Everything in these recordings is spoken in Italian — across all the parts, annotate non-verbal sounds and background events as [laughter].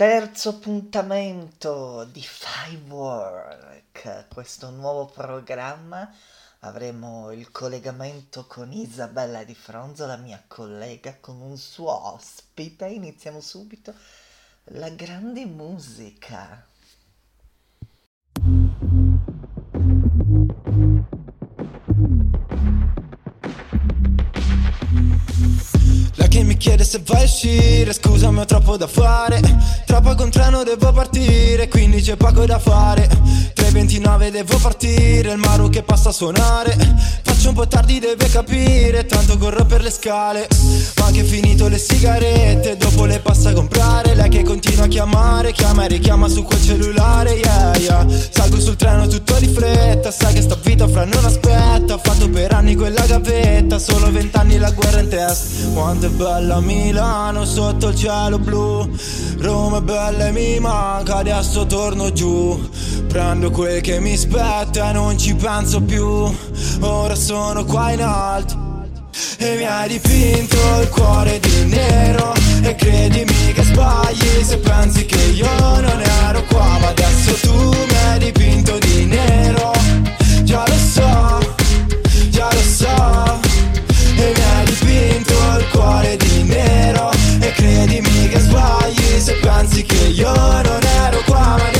terzo appuntamento di Firework, questo nuovo programma. Avremo il collegamento con Isabella Di Fronzo, la mia collega, con un suo ospite. Iniziamo subito. La grande musica. Se vai a uscire Scusami ho troppo da fare. Troppo con treno devo partire Quindi c'è poco da fare. 3.29 devo partire Il Maru che passa a suonare. Faccio un po' tardi deve capire Tanto corro per le scale Ma anche finito le sigarette Dopo le passa a comprare. Lei che continua a chiamare Chiama e richiama su quel cellulare Yeah yeah. Salgo sul treno tutto di fretta Sai che sta vita fra non aspetta. Ho fatto per anni quella gavetta Solo vent'anni la guerra in testa. Quanto è bella Milano sotto il cielo blu. Roma è bella e mi manca adesso torno giù. Prendo quel che mi spetta e non ci penso più. Ora sono qua in alto e mi hai dipinto il cuore di nero. E credimi che sbagli se pensi che io non ero qua. Ma adesso tu mi hai dipinto di nero. Già lo so, già lo so. E mi hai dipinto il cuore di nero. E credimi che sbagli se pensi che io non ero qua. Ma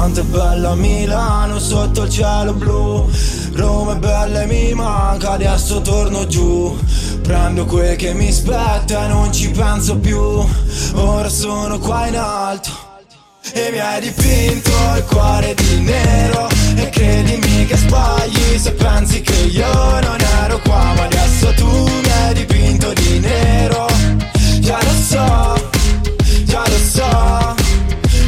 Quanto è bella Milano sotto il cielo blu. Roma è bella e mi manca adesso torno giù. Prendo quel che mi spetta e non ci penso più. Ora sono qua in alto e mi hai dipinto il cuore di nero. E credimi che sbagli se pensi che io non ero qua Ma adesso tu mi hai dipinto di nero. Già lo so, già lo so.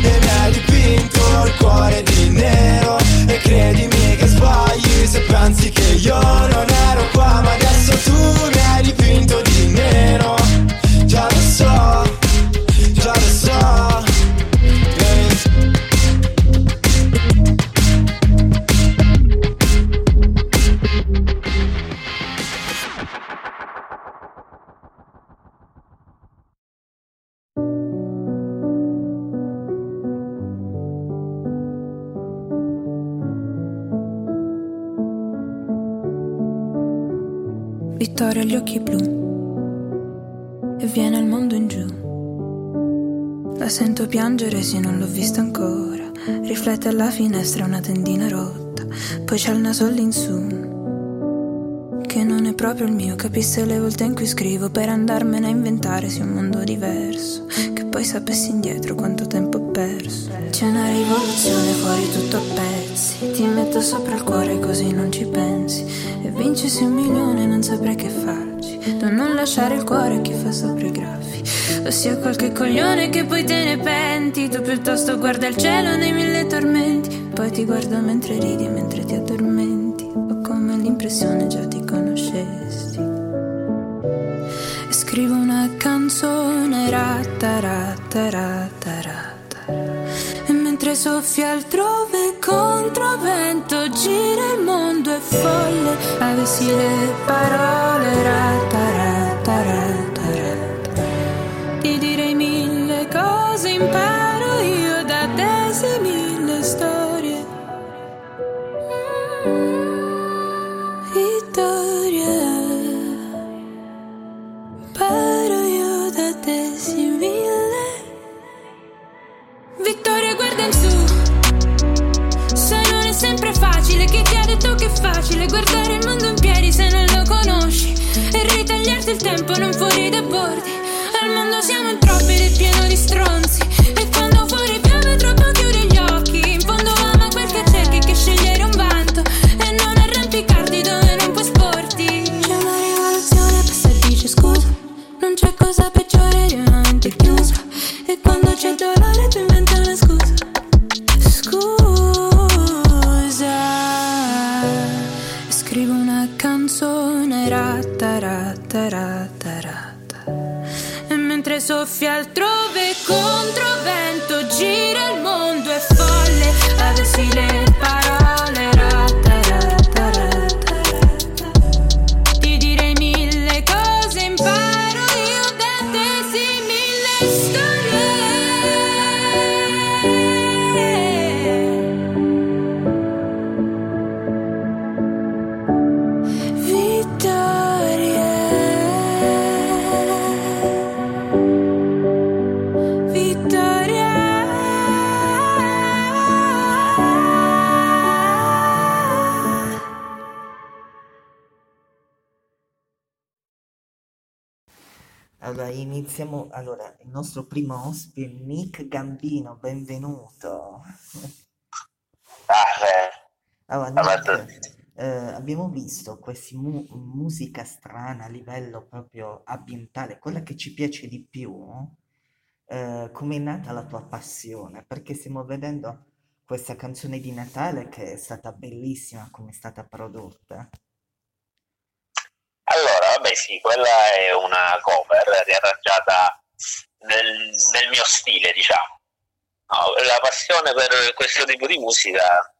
E mi hai dipinto cuore di nero. E credimi che sbagli se pensi che io non ero qua Ma adesso tu mi hai dipinto di nero Vittoria ha gli occhi blu e viene al mondo in giù. La sento piangere se non l'ho vista ancora. Riflette alla finestra una tendina rotta, poi c'ha il naso all'insù. Che non è proprio il mio, capisse le volte in cui scrivo per andarmene a inventare un mondo diverso. Poi sapessi indietro quanto tempo ho perso. C'è una rivoluzione fuori tutto a pezzi. Ti metto sopra il cuore così non ci pensi. E vincessi un milione non saprei che farci. Tu non lasciare il cuore a chi fa sopra i graffi. Ossia qualche coglione che poi te ne penti. Tu piuttosto guarda il cielo nei mille tormenti. Poi ti guardo mentre ridi mentre ti addormenti. Ho come l'impressione già ti scrivo una canzone. E mentre soffia altrove contro vento gira il mondo è folle. Avessi le parole ratta il tempo non fuori dai bordi. Al mondo siamo in troppi ed è pieno di stronzi. Allora, iniziamo. Allora, il nostro primo ospite, Nick Gambino, benvenuto. Ah, eh, Allora, Vabbè, Nick, eh, abbiamo visto questa musica strana a livello proprio ambientale, quella che ci piace di più. Eh, come è nata la tua passione? Perché stiamo vedendo questa canzone di Natale che è stata bellissima come è stata prodotta. Vabbè, sì, quella è una cover riarrangiata nel, nel mio stile, diciamo. No, la passione per questo tipo di musica,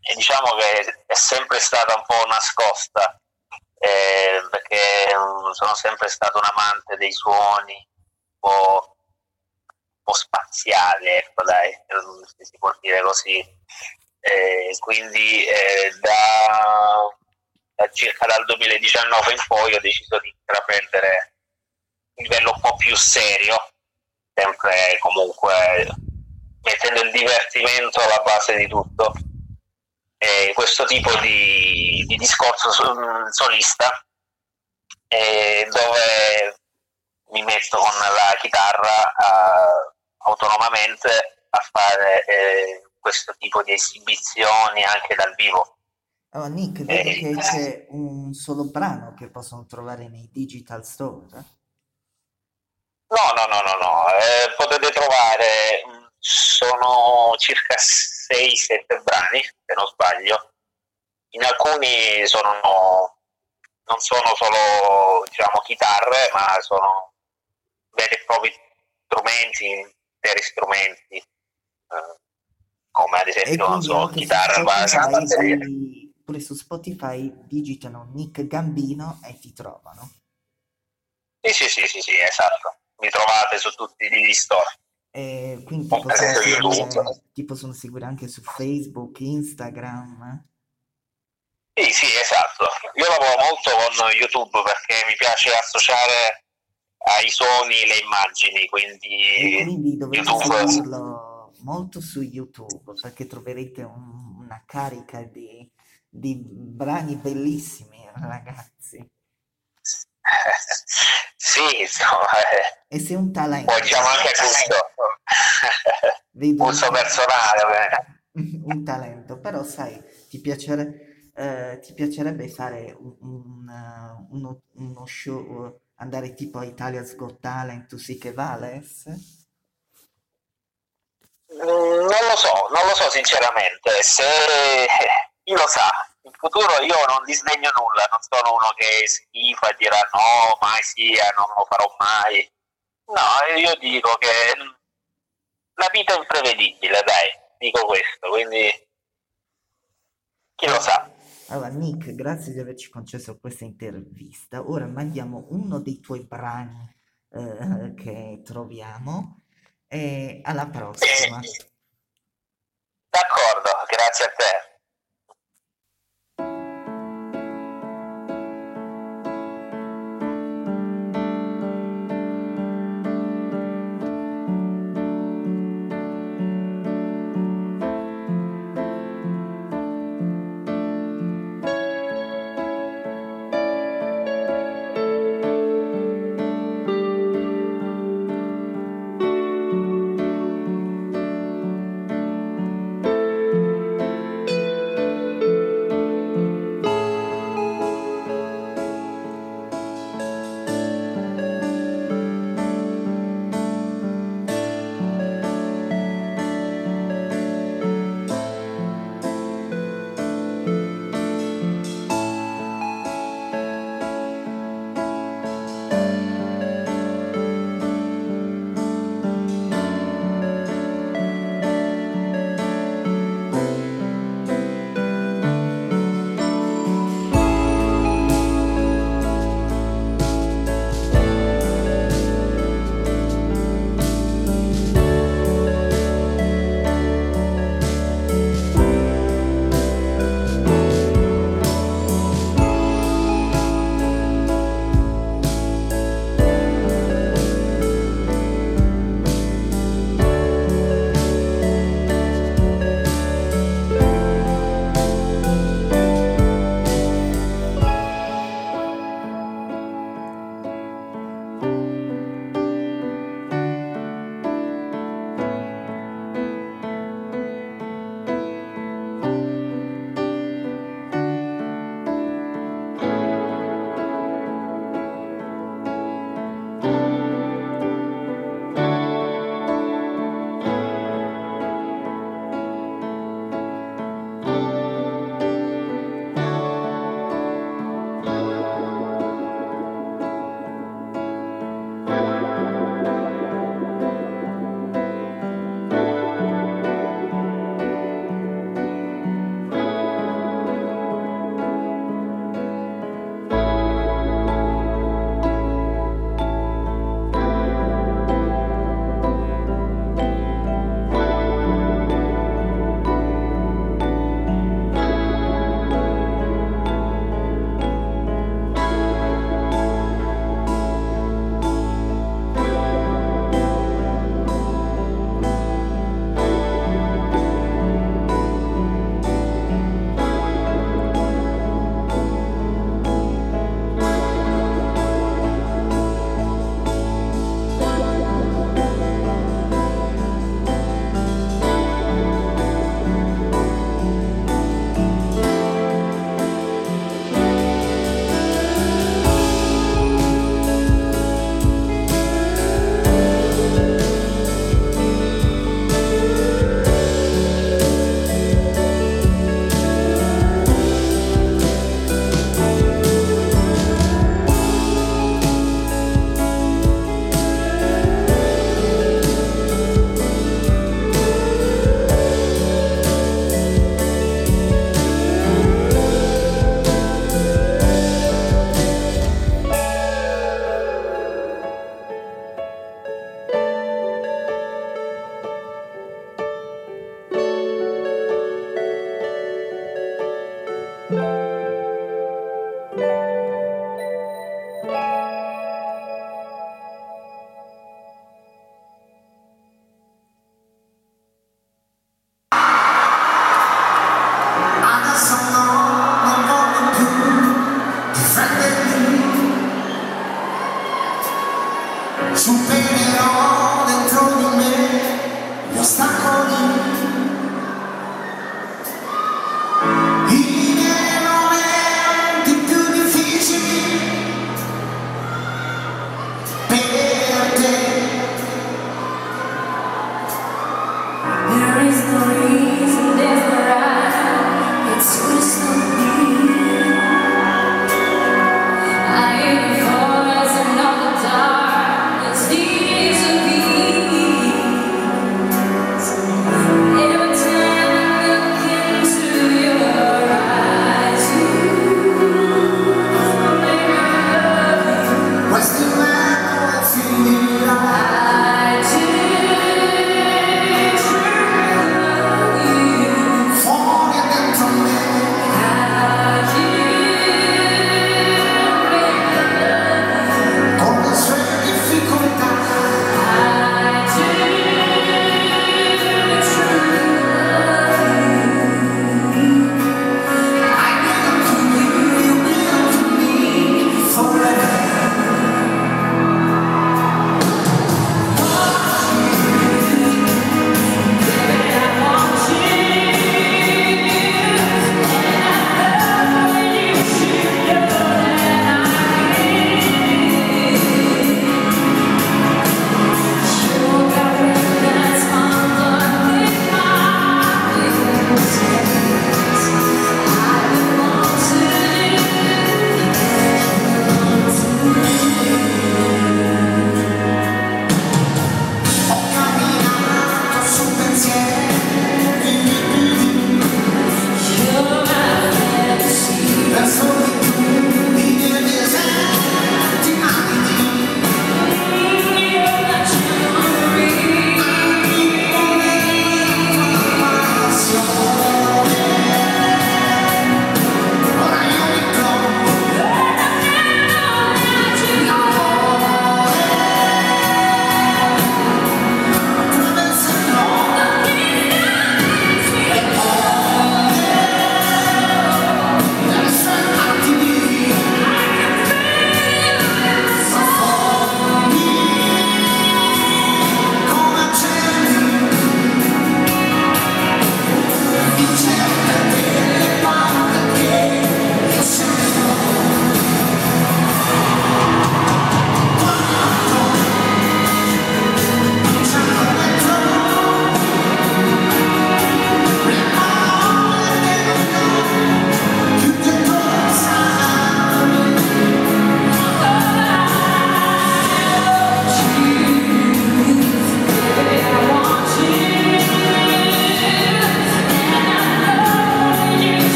eh, diciamo che è sempre stata un po' nascosta, eh, perché mm, sono sempre stato un amante dei suoni, un po', un po' spaziali, ecco, dai, si può dire così. Eh, quindi eh, da circa dal 2019 in poi ho deciso di intraprendere un livello un po' più serio, sempre comunque mettendo il divertimento alla base di tutto. E questo tipo di, di discorso sol- solista dove mi metto con la chitarra eh, autonomamente a fare eh, questo tipo di esibizioni anche dal vivo. Allora, Nick, vedo Eh, che c'è un solo brano che possono trovare nei digital store. No, no, no, no, no. eh, potete trovare, mh, sono circa 6-7 brani, se non sbaglio. In alcuni sono, non sono solo, diciamo, chitarre, ma sono veri e propri strumenti, interi strumenti, eh, come ad esempio, non so, chitarra, Spotify, batteria. di- pure su Spotify digitano Nick Gambino e ti trovano. Sì, sì, sì, sì, sì, esatto. Mi trovate su tutti gli store. E quindi ti possono, seguire, ti possono seguire anche su Facebook, Instagram. Sì, sì, esatto. Io lavoro molto con YouTube perché mi piace associare ai suoni le immagini, quindi quindi dovete YouTube. seguirlo molto su YouTube perché troverete un- una carica di, di brani bellissimi, ragazzi. sì, insomma, eh, E sei un talento. poi diciamo anche gusto, gusto personale. un talento, però sai, ti piacere- eh, ti piacerebbe fare un- un, eh, uno, uno show, andare tipo a Italia's Got Talent, sì che vales? Mm, Non lo so, non lo so sinceramente, se chi lo sa, in futuro io non disdegno nulla, non sono uno che schifa e dirà no, mai sia, non lo farò mai. No, io dico che la vita è imprevedibile, dai, dico questo, quindi chi lo sa. Allora, Nick, grazie di averci concesso questa intervista. Ora mandiamo uno dei tuoi brani eh, che troviamo e alla prossima. D'accordo, grazie a te.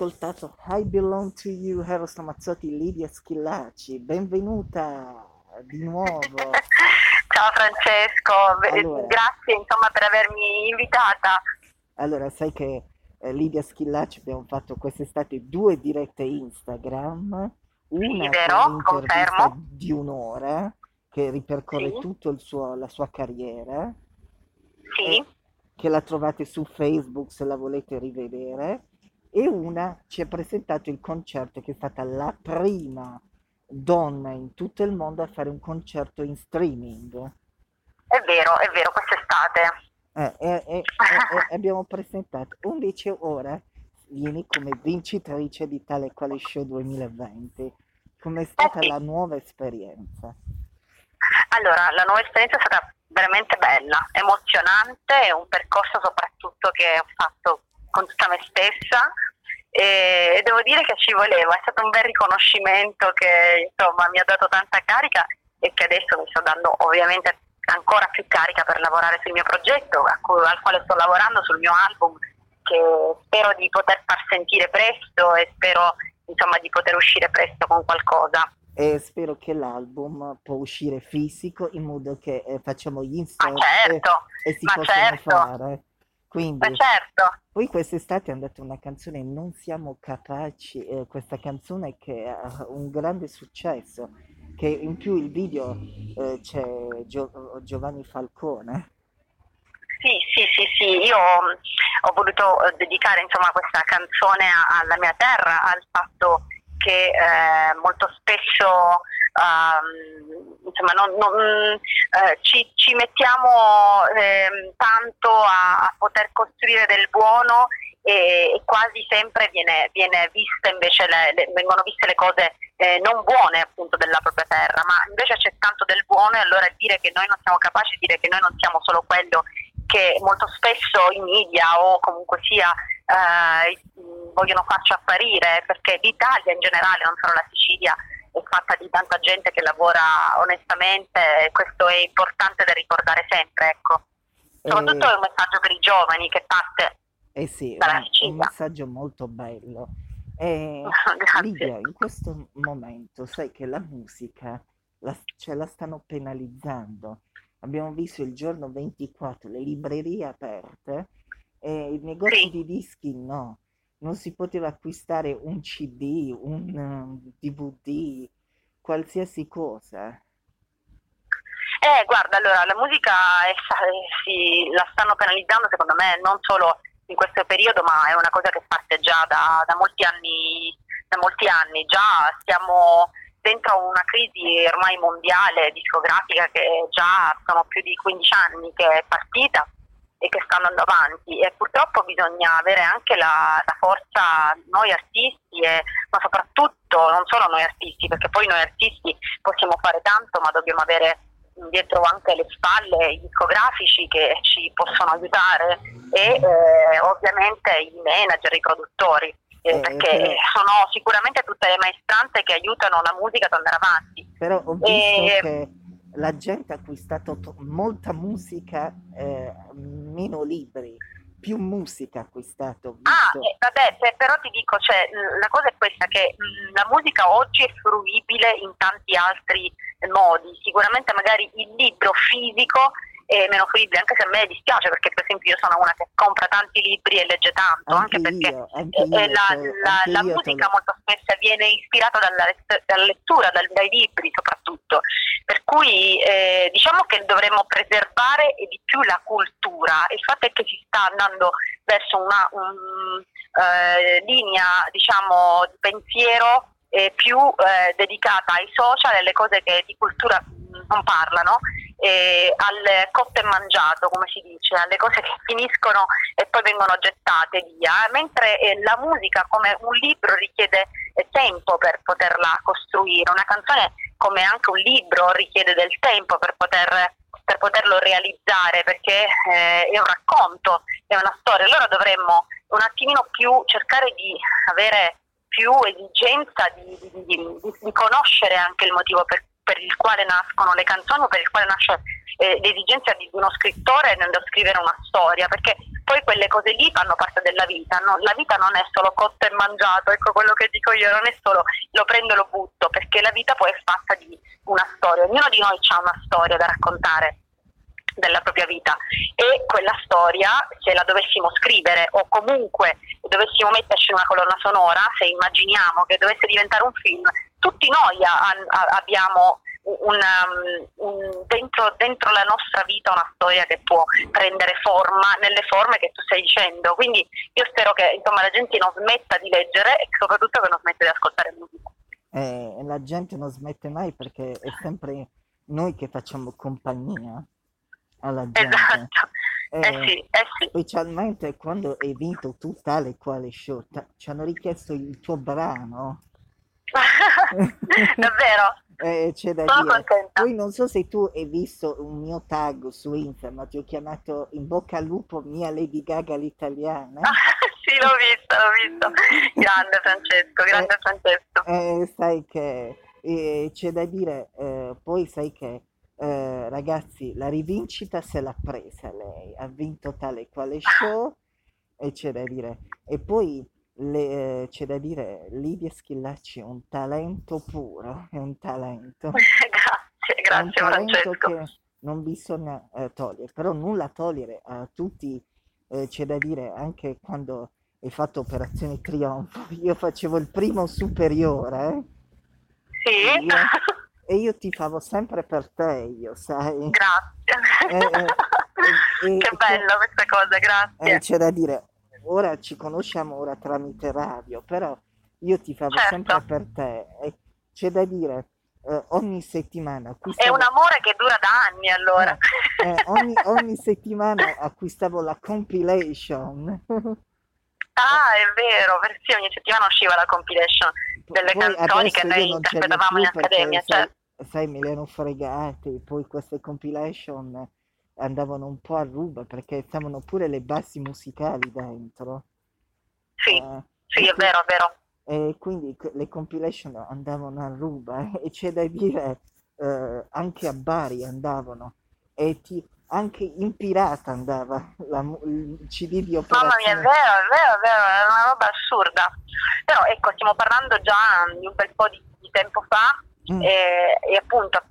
ascoltato I Belong to You, Eros Ramazzotti, Lidia Schillaci. Benvenuta di nuovo. [laughs] Ciao Francesco, allora, grazie insomma, per avermi invitata. Allora, sai che eh, Lidia Schillaci abbiamo fatto quest'estate due dirette Instagram, una sì, vero, confermo. di un'ora che ripercorre sì. tutta la sua carriera. Sì. Che la trovate su Facebook se la volete rivedere e una ci ha presentato il concerto che è stata la prima donna in tutto il mondo a fare un concerto in streaming. È vero, è vero, quest'estate. Eh eh eh, eh, eh, eh, abbiamo presentato. Invece ora vieni come vincitrice di tale quale show 2020. Com'è stata sì. la nuova esperienza? Allora, la nuova esperienza è stata veramente bella, emozionante, è un percorso soprattutto che ho fatto con tutta me stessa e, devo dire che ci voleva, è stato un bel riconoscimento che insomma mi ha dato tanta carica e che adesso mi sto dando ovviamente ancora più carica per lavorare sul mio progetto cui- al quale sto lavorando, sul mio album che spero di poter far sentire presto e spero insomma di poter uscire presto con qualcosa. E spero che l'album può uscire fisico in modo che eh, facciamo gli Ma insert certo, e, e si possono certo. fare. Quindi, ma certo. poi quest'estate hanno dato una canzone Non siamo capaci, eh, questa canzone che ha un grande successo, che in più il video eh, c'è Gio- Giovanni Falcone. Sì, sì, sì, sì, io mh, ho voluto eh, dedicare insomma questa canzone alla mia terra, al fatto che eh, molto spesso ehm, insomma, non- non- eh, ci, ci mettiamo ehm, tanto a, a poter costruire del buono e, e quasi sempre viene, viene le- le- vengono viste le cose eh, non buone appunto della propria terra, ma invece c'è tanto del buono e allora dire che noi non siamo capaci, dire che noi non siamo solo quello che molto spesso i media o comunque sia eh, vogliono farci apparire, perché l'Italia in generale, non solo la Sicilia, è fatta di tanta gente che lavora onestamente e questo è importante da ricordare sempre, ecco. Soprattutto E- è un messaggio per i giovani che parte Eh sì, dalla un, è un Sicilia. messaggio molto bello. E [laughs] Grazie. Lidia, in questo momento sai che la musica la, ce la stanno penalizzando. Abbiamo visto il giorno 24 le librerie aperte e i negozi Sì. di dischi no. Non si poteva acquistare un CD, un eh, DVD, qualsiasi cosa. Eh, guarda, allora la musica è- eh, si, la stanno penalizzando secondo me non solo in questo periodo, ma è una cosa che parte già da, da molti anni, da molti anni. Già stiamo dentro una crisi ormai mondiale discografica che già sono più di 15 anni che è partita e che sta andando avanti e purtroppo bisogna avere anche la, la forza noi artisti e, ma soprattutto non solo noi artisti perché poi noi artisti possiamo fare tanto ma dobbiamo avere dietro anche le spalle i discografici che ci possono aiutare e eh, ovviamente i manager, i produttori eh, Eh, perché però- sono sicuramente tutte le maestranze che aiutano la musica ad andare avanti. Però ho visto E- che la gente ha acquistato to- molta musica, eh, meno libri, più musica acquistato. Ah, eh, vabbè, se- però ti dico, cioè, la cosa è questa, che mh, la musica oggi è fruibile in tanti altri modi. Sicuramente magari il libro fisico è meno fruibile, anche se a me dispiace, perché per esempio io sono una che compra tanti libri e legge tanto, anche, Anche perché io, anche eh, io, la, te- la- la musica lo- molto spesso viene ispirata dalla, dalla lettura, dal- dai libri soprattutto. Per cui eh, diciamo che dovremmo preservare di più la cultura. Il fatto è che si sta andando verso una un, eh, linea diciamo, di pensiero eh, più eh, dedicata ai social e alle cose che di cultura mh, non parlano, eh, al cotto e mangiato, come si dice, alle cose che finiscono e poi vengono gettate via, mentre eh, la musica come un libro richiede eh, tempo per poterla costruire, una canzone come anche un libro richiede del tempo per, poter, per poterlo realizzare perché eh, è un racconto, è una storia, allora dovremmo un attimino più cercare di avere più esigenza di, di- di- di- conoscere anche il motivo per, per il quale nascono le canzoni o per il quale nasce eh, l'esigenza di uno scrittore nello scrivere una storia, perché poi quelle cose lì fanno parte della vita, no? la vita non è solo cotto e mangiato, ecco quello che dico io, non è solo lo prendo e lo butto, perché la vita poi è fatta di una storia, ognuno di noi ha una storia da raccontare della propria vita e quella storia se la dovessimo scrivere o comunque dovessimo metterci in una colonna sonora, se immaginiamo che dovesse diventare un film, tutti noi ha- ha- abbiamo una, un- dentro, dentro la nostra vita una storia che può prendere forma nelle forme che tu stai dicendo. Quindi io spero che insomma, la gente non smetta di leggere e soprattutto che non smetta di ascoltare musica. Eh, la gente non smette mai perché è sempre noi che facciamo compagnia. alla gente. Esatto. Eh, Eh sì, eh sì. Specialmente quando hai vinto tu tale quale show, ci hanno richiesto il tuo brano. [laughs] [laughs] Davvero? Eh, c'è da Sono dire. contenta. Poi non so se tu hai visto un mio tag su Instagram, ti ho chiamato in bocca al lupo mia Lady Gaga l'italiana. [laughs] sì, l'ho visto, l'ho visto. Grande Francesco, grande Francesco. Eh, sai che eh, c'è da dire, eh, poi sai che eh, ragazzi, la rivincita se l'ha presa lei, ha vinto tale quale [laughs] show e c'è da dire. E poi le- eh, c'è da dire, Lidia Schillaci è un talento puro, è un talento. [laughs] grazie, È un grazie talento Francesco. che non bisogna eh, togliere, però nulla togliere a tutti, eh, c'è da dire anche quando hai fatto Operazione Trionfo, [laughs] io facevo il primo superiore eh, Sì? Io? [laughs] e io tifavo sempre per te, io sai. Grazie. Eh, eh, che bello questa cosa, grazie. C'è da dire, ora ci conosciamo ora tramite radio, però io tifavo Certo. sempre per te e c'è da dire, eh, ogni settimana È acquistavo... un amore che dura da anni allora. Eh, ogni, ogni settimana acquistavo la compilation. Ah, è vero, per sì, ogni settimana usciva la compilation delle Poi canzoni che noi interpretavamo in accademia, sai, cioè, sai, me le hanno fregate, poi queste compilation andavano un po' a ruba perché stavano pure le bassi musicali dentro. sì, Eh, sì, è vero, è vero. e quindi le compilation andavano a ruba e c'è da dire eh, anche a Bari andavano e ti- anche in pirata andava la il CD di Mamma mia, è Operazione. vero, è vero, è vero, è una roba assurda. Però ecco, stiamo parlando già di un bel po' di, di tempo fa Mm. e, e appunto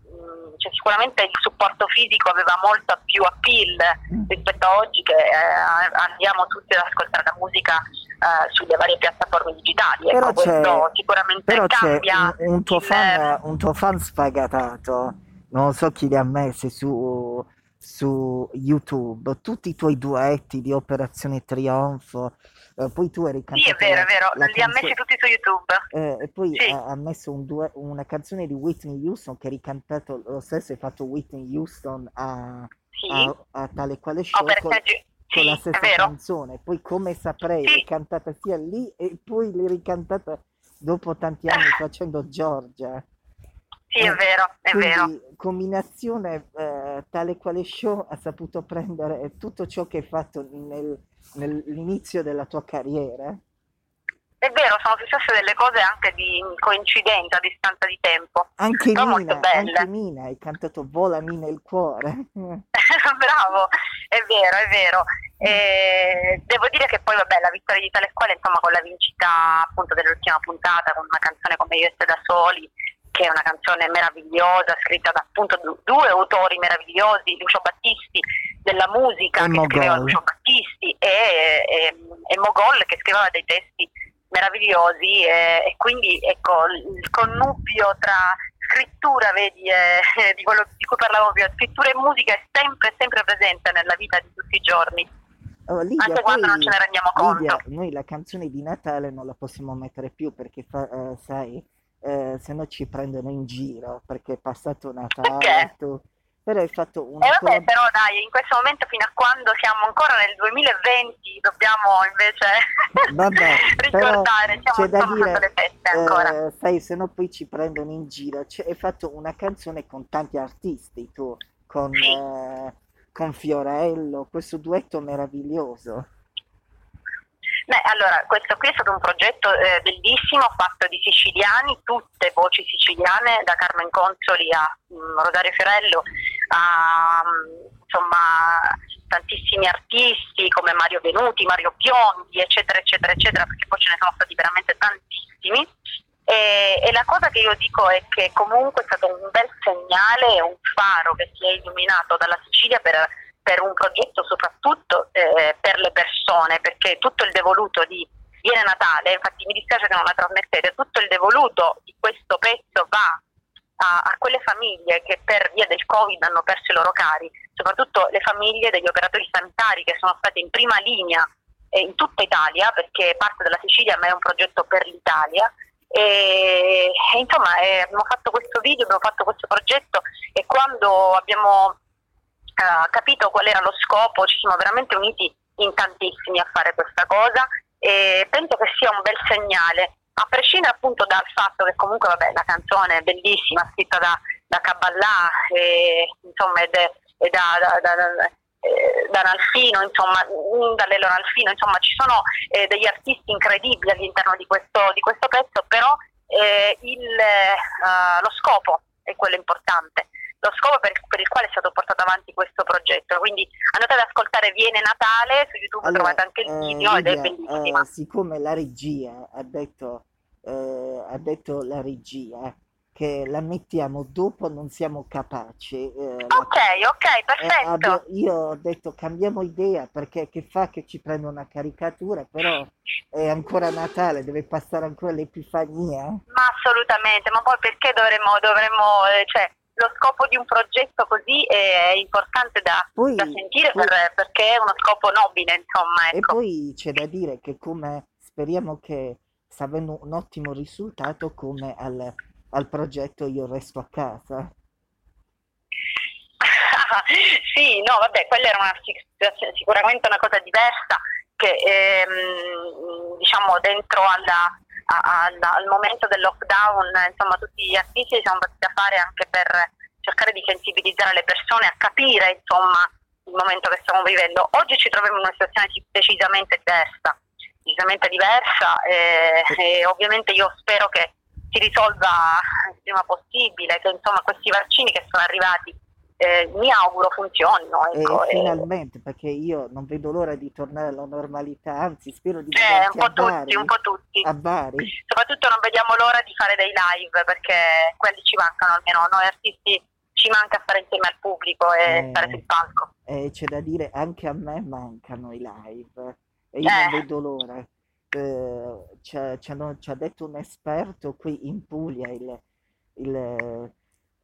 cioè, sicuramente il supporto fisico aveva molta più appeal Mm. rispetto a oggi che eh, andiamo tutti ad ascoltare la musica eh, sulle varie piattaforme digitali. Però Ecco, c'è- questo sicuramente Però c'è cambia. un, un tuo il- fan, un tuo fan sfagatato, non so chi li ha messi su, su YouTube, tutti i tuoi duetti di Operazione Trionfo, eh, poi tu eri Sì, è cantato vero, la- è vero, la li ha canzone- messi tutti su YouTube. eh, e poi Sì. ha, ha messo un due- una canzone di Whitney Houston che ha ricantato lo stesso, hai fatto Whitney Houston a, Sì, a, a tale quale show con, Operazione- con la sì, stessa è vero. canzone, poi come saprei, Sì. l'hai cantata sia lì e poi l'hai ricantata dopo tanti anni [laughs] facendo Georgia. Sì, è Eh, vero, è vero. Quindi combinazione eh, tale quale show ha saputo prendere tutto ciò che hai fatto nel- nell'inizio della tua carriera. È vero, sono successe delle cose anche di coincidenza a distanza di tempo. Anche Però Mina, anche Mina, hai cantato Volami nel cuore. [laughs] Bravo, è vero, è vero. E devo dire che poi, vabbè, la vittoria di tale quale, insomma, con la vincita appunto dell'ultima puntata, con una canzone come Io e te da soli, che è una canzone meravigliosa, scritta da appunto du- due autori meravigliosi, Lucio Battisti della musica E che scriveva Mogol. Lucio Battisti e, e, e Mogol che scriveva dei testi meravigliosi e, e quindi ecco il il connubio tra scrittura, vedi, eh, [laughs] di quello di cui parlavo prima, scrittura e musica è sempre, sempre presente nella vita di tutti i giorni, Oh, Lidia, anche quando poi- non ce ne rendiamo Lidia, conto. noi la canzone di Natale non la possiamo mettere più perché fa- eh, sai, eh, se no ci prendono in giro perché è passato Natale. Perché? tu- Però hai fatto E una vabbè, però dai, in questo momento fino a quando siamo ancora nel 2020 dobbiamo invece [laughs] Vabbè, [laughs] ricordare, siamo c'è da sotto le dire, feste ancora. eh, sai, se no poi ci prendono in giro. Cioè, hai fatto una canzone con tanti artisti tu, con, Sì. eh, con Fiorello, questo duetto meraviglioso. Allora, questo qui è stato un progetto eh, bellissimo fatto di siciliani, tutte voci siciliane, da Carmen Consoli a mm, Rosario Fiorello, a mm, insomma tantissimi artisti come Mario Venuti, Mario Biondi, eccetera, eccetera, eccetera, perché poi ce ne sono stati veramente tantissimi. E, e la cosa che io dico è che comunque è stato un bel segnale, un faro che si è illuminato dalla Sicilia per per un progetto soprattutto eh, per le persone, perché tutto il devoluto di Viene Natale, infatti mi dispiace che non la trasmettete, tutto il devoluto di questo pezzo va a, a quelle famiglie che per via del Covid hanno perso i loro cari, soprattutto le famiglie degli operatori sanitari che sono state in prima linea eh, in tutta Italia, perché parte della Sicilia ma è un progetto per l'Italia. E, e insomma eh, abbiamo fatto questo video, abbiamo fatto questo progetto e quando abbiamo uh, capito qual era lo scopo, ci siamo veramente uniti in tantissimi a fare questa cosa e penso che sia un bel segnale, a prescindere appunto dal fatto che comunque vabbè, la canzone è bellissima, scritta da, da Caballà e, insomma, ed è, è da, da, da eh, da Nalfino, insomma, mm, da Nalfino, insomma ci sono eh, degli artisti incredibili all'interno di questo, di questo pezzo, però eh, il, uh, lo scopo è quello importante lo scopo per, per, il quale è stato portato avanti questo progetto. Quindi andate ad ascoltare Viene Natale, su YouTube allora, trovate anche il eh, video ed è bellissima. Eh, siccome la regia ha detto, eh, ha detto la regia che la mettiamo dopo non siamo capaci. Eh, ok, ok, eh, perfetto. Abbia, io ho detto cambiamo idea perché che fa che ci prenda una caricatura, però è ancora Natale, deve passare ancora l'Epifania. Ma assolutamente, ma poi perché dovremmo, dovremmo eh, cioè, lo scopo di un progetto così è importante da, poi, da sentire poi, per, perché è uno scopo nobile, insomma. Ecco. E poi c'è da dire che come speriamo che sta avendo un ottimo risultato come al, al progetto Io resto a casa. [laughs] sì, no, vabbè, quella era una, sicuramente una cosa diversa che ehm, diciamo dentro alla, al, al, momento del lockdown, insomma, tutti gli artisti si sono battuti a fare anche per cercare di sensibilizzare le persone a capire, insomma, il momento che stiamo vivendo. Oggi ci troviamo in una situazione decisamente diversa, decisamente diversa e, e ovviamente io spero che si risolva il prima possibile, che insomma questi vaccini che sono arrivati eh, mi auguro funzionino. Ecco, e finalmente, perché io non vedo l'ora di tornare alla normalità, anzi spero di eh, un po' tutti, Bari, un po' tutti. A Bari. Soprattutto non vediamo l'ora di fare dei live, perché quelli ci mancano almeno, noi artisti ci manca stare insieme al pubblico e eh, stare sul palco. Eh, c'è da dire, anche a me mancano i live e io non eh. vedo l'ora. Eh, ci ha detto un esperto qui in Puglia, il, il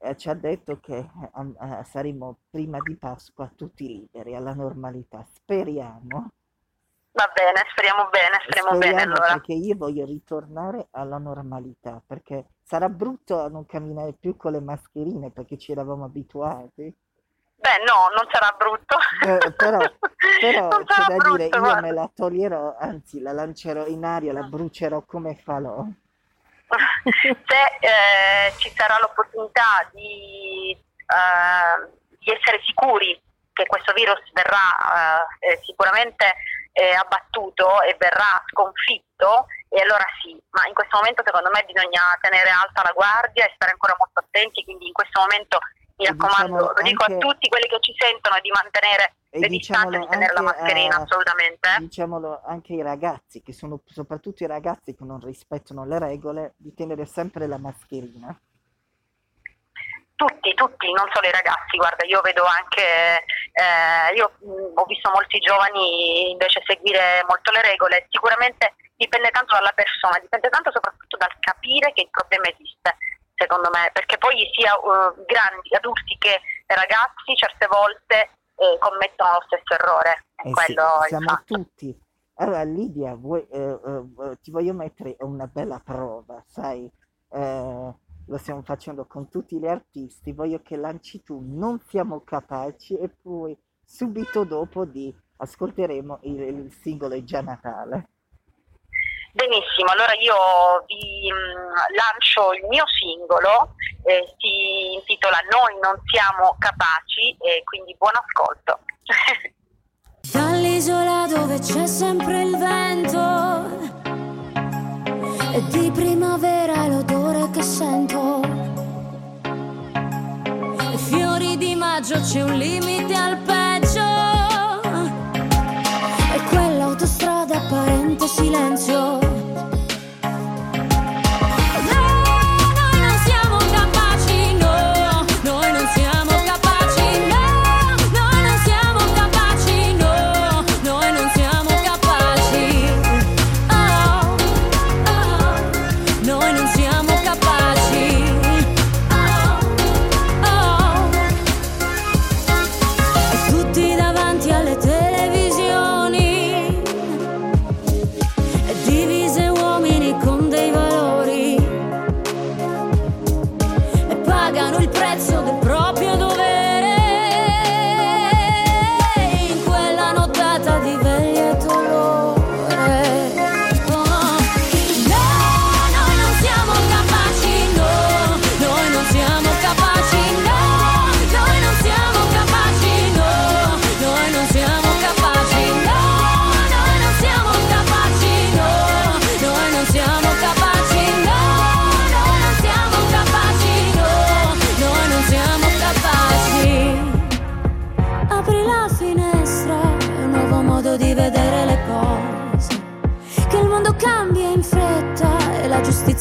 eh, ci ha detto che eh, saremo prima di Pasqua tutti liberi alla normalità. Speriamo. Va bene, speriamo bene, speriamo, speriamo bene allora. Perché io voglio ritornare alla normalità, perché sarà brutto non camminare più con le mascherine perché ci eravamo abituati. Beh, no, non sarà brutto. Eh, però, però [laughs] c'è da brutto, dire, io me la toglierò, anzi la lancerò in aria, la brucerò come falò. [laughs] se eh, ci sarà l'opportunità di, eh, di, essere sicuri che questo virus verrà eh, eh sicuramente eh, abbattuto e verrà sconfitto, e allora sì, ma in questo momento secondo me bisogna tenere alta la guardia e stare ancora molto attenti, quindi in questo momento mi raccomando, diciamo lo dico anche... a tutti quelli che ci sentono di mantenere e le distanze di tenere la mascherina, eh, assolutamente. Diciamolo anche ai ragazzi, che sono soprattutto i ragazzi che non rispettano le regole, di tenere sempre la mascherina. Tutti, tutti, non solo i ragazzi, guarda, io vedo anche, eh, io mh, ho visto molti giovani invece seguire molto le regole, sicuramente dipende tanto dalla persona, dipende tanto soprattutto dal capire che il problema esiste, secondo me, perché poi sia uh, grandi, adulti che ragazzi certe volte eh, commettono lo stesso errore. Eh sì, siamo tutti. Allora Lidia, vuoi, eh, eh, ti voglio mettere una bella prova, sai? Eh, lo stiamo facendo con tutti gli artisti, voglio che lanci tu, non siamo capaci e poi subito dopo di ascolteremo il, il singolo È già Natale. Benissimo, allora io vi mm, lancio il mio singolo, eh, si intitola Noi non siamo capaci e quindi buon ascolto. [laughs] Dall'isola dove c'è sempre il vento e di primavera l'odore che sento. E fiori di maggio c'è un limite al peggio quell'autostrada apparente silenzio.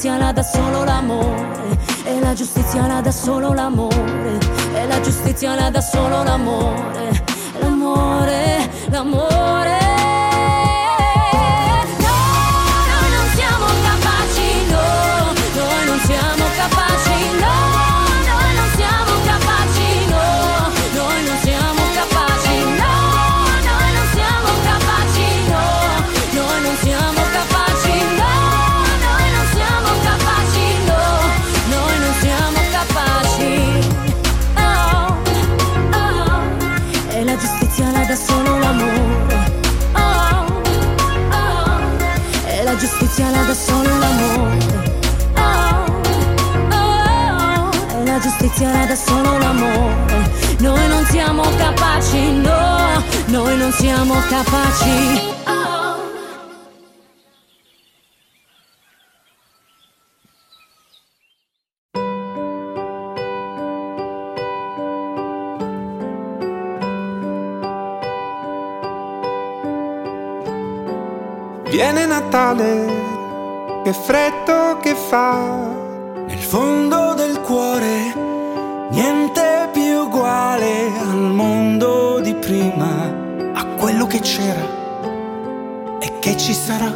Giustizia la dà solo l'amore, e la giustizia la dà solo l'amore, e la giustizia la dà solo l'amore, l'amore, l'amore. La dà solo l'amore. Noi non siamo capaci, no, noi non siamo capaci. Viene Natale, che freddo che fa, nel fondo del cuore, uguale al mondo di prima, a quello che c'era e che ci sarà.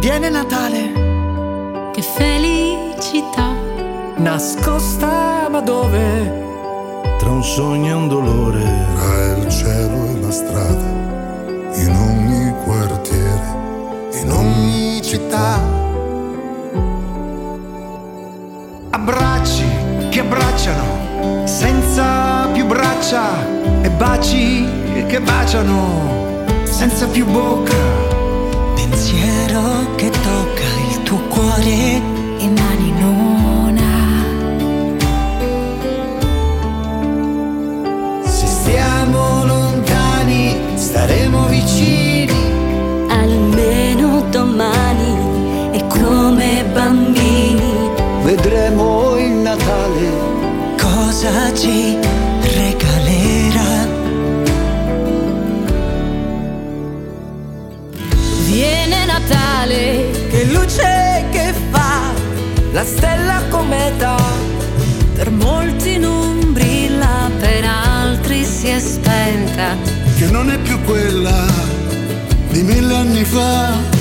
Viene Natale, che felicità, nascosta ma dove? Tra un sogno e un dolore, tra il cielo e la strada, in ogni quartiere, in ogni città. Abbracci che abbracciano, senza più braccia, e baci che baciano, senza più bocca. Pensiero che tocca il tuo cuore e mani nona. Se stiamo lontani, staremo vicini. almeno domani è come bambini. Vedremo il Natale. Cosa ci regalerà? Viene Natale, Che luce che fa, la stella cometa. per molti non brilla, per altri si è spenta. che non è più quella di mille anni fa.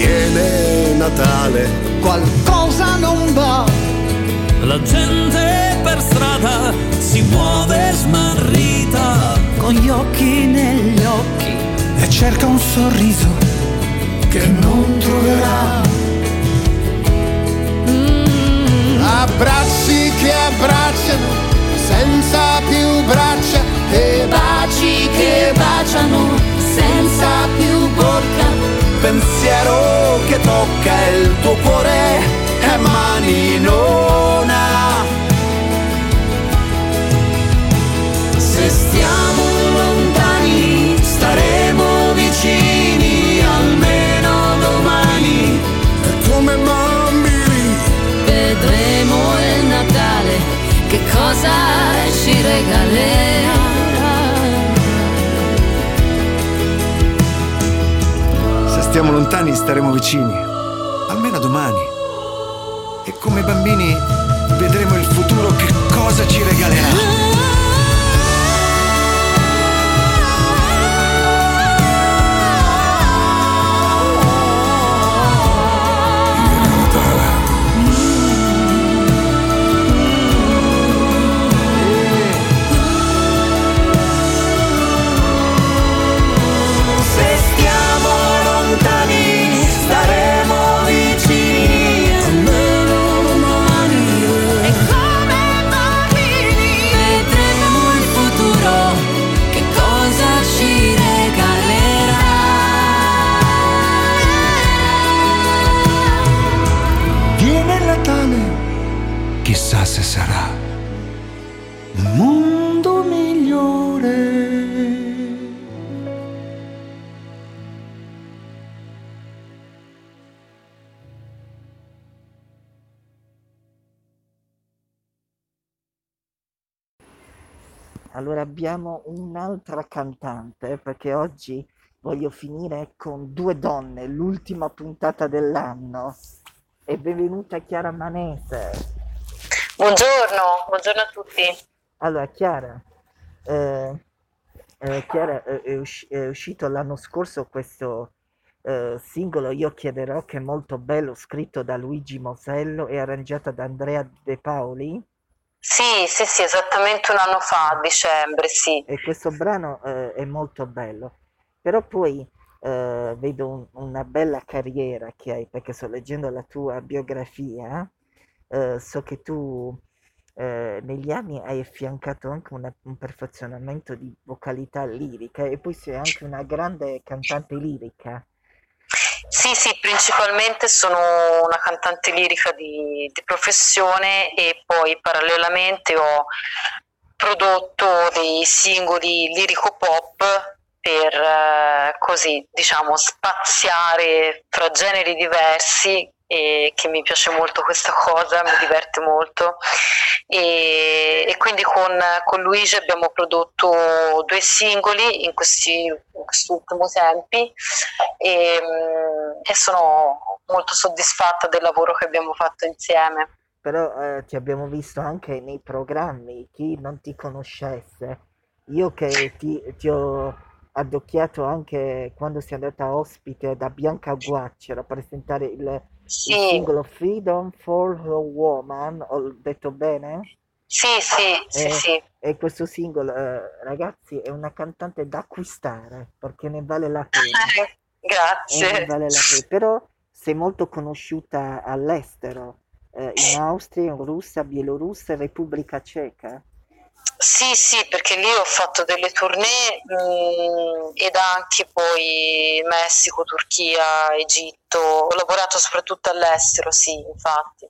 Viene Natale, Qualcosa non va. La gente per strada si muove smarrita. Con gli occhi negli occhi. e cerca un sorriso che non troverà. abbracci che abbracciano, senza più braccia e Baci che baciano senza più bocca. Pensiero che tocca il tuo cuore e mani nona. Se stiamo lontani, staremo vicini almeno domani. come bambini. Vedremo il Natale, che cosa ci regalerà. Stiamo lontani staremo vicini, almeno domani. E come bambini vedremo il futuro che cosa ci regalerà. Abbiamo un'altra cantante perché oggi voglio finire con due donne, l'ultima puntata dell'anno. E benvenuta Chiara Manese. Buongiorno, buongiorno a tutti. Allora Chiara, eh, eh, Chiara eh, è, usci- è uscito l'anno scorso questo eh, singolo Io chiederò che è molto bello, scritto da Luigi Mosello e arrangiato da Andrea De Paoli. Sì, sì, sì, esattamente un anno fa, a dicembre, sì. E questo brano eh, è molto bello, però poi eh, vedo un- una bella carriera che hai, perché sto leggendo la tua biografia, eh, so che tu eh, negli anni hai affiancato anche una- un perfezionamento di vocalità lirica e poi sei anche una grande cantante lirica. Sì, sì, principalmente sono una cantante lirica di, di professione e poi parallelamente ho prodotto dei singoli lirico-pop per eh, così, diciamo, spaziare fra generi diversi e che mi piace molto questa cosa, mi diverte molto e, e quindi con, con Luigi abbiamo prodotto due singoli in questi, ultimi tempi e, mm, e sono molto soddisfatta del lavoro che abbiamo fatto insieme. Però eh, ti abbiamo visto anche nei programmi, chi non ti conoscesse. Io che ti, ti ho addocchiato anche quando sei andata ospite da Bianca Guaccero a presentare il, il Sì, singolo Freedom for a Woman, ho detto bene? sì, sì, sì, E, sì. e questo singolo, eh, ragazzi, è una cantante da acquistare perché ne vale la [laughs] pena. Eh, E ne Grazie. vale la pena. Però sei molto conosciuta all'estero, eh, in Austria, in Russia, Bielorussia e Repubblica Ceca. Sì, sì, perché lì ho fatto delle tournée mh, ed anche poi Messico, Turchia, Egitto. Ho lavorato soprattutto all'estero, sì, infatti.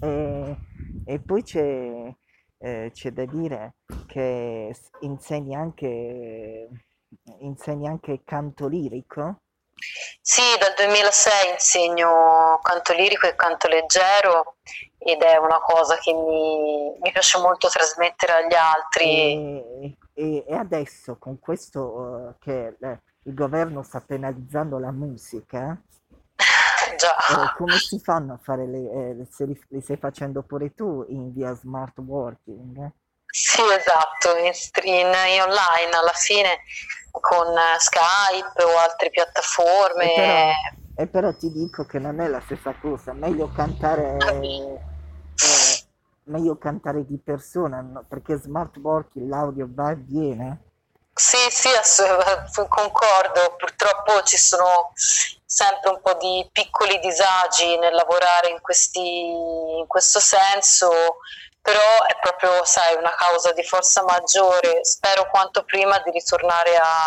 E, e poi c'è eh, c'è da dire che insegni anche, insegni anche canto lirico. Sì, dal 2006 insegno canto lirico e canto leggero ed è una cosa che mi, mi piace molto trasmettere agli altri. E, e- adesso con questo eh, che il governo sta penalizzando la musica, eh, Già. come si fanno a fare le, eh, se li, li stai facendo pure tu in via smart working? Sì, esatto, in, stream, in online alla fine con eh, Skype o altre E però, piattaforme. e però ti dico che non è la stessa cosa, meglio cantare, eh, meglio cantare di persona? Perché smart working l'audio va e viene. Sì, sì, [laughs] concordo. Purtroppo ci sono sempre un po' di piccoli disagi nel lavorare in questi, in questo senso, però è proprio, sai, una causa di forza maggiore. Spero quanto prima di ritornare a,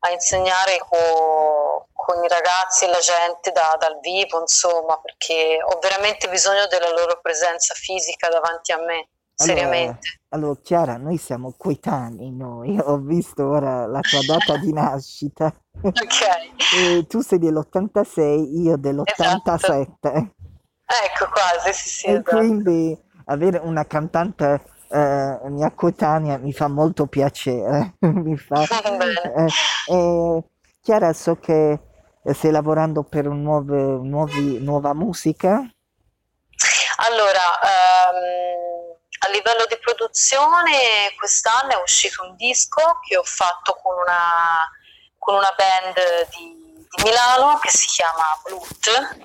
a insegnare co- con i ragazzi e la gente da- dal vivo, insomma, perché ho veramente bisogno della loro presenza fisica davanti a me, seriamente. allora, Chiara, noi siamo coetanei, noi. Ho visto ora la tua data di nascita. Ok, E tu sei dell'86, io esatto. dell'87. Ecco, quasi, sì, sì, E esatto. quindi avere una cantante eh, mia coetanea mi fa molto piacere. [laughs] Mi fa, [laughs] eh, eh, Chiara, so che stai lavorando per un nuovo, nuovi- nuova musica. Allora, ehm, a livello di produzione, quest'anno è uscito un disco che ho fatto con una, con una band di, di Milano che si chiama Blut.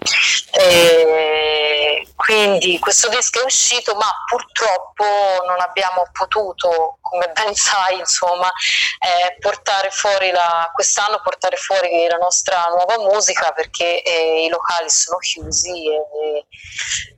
E quindi questo disco è uscito, ma purtroppo non abbiamo potuto, come ben sai, insomma, eh, portare fuori la, quest'anno portare fuori la nostra nuova musica perché eh, i locali sono chiusi e,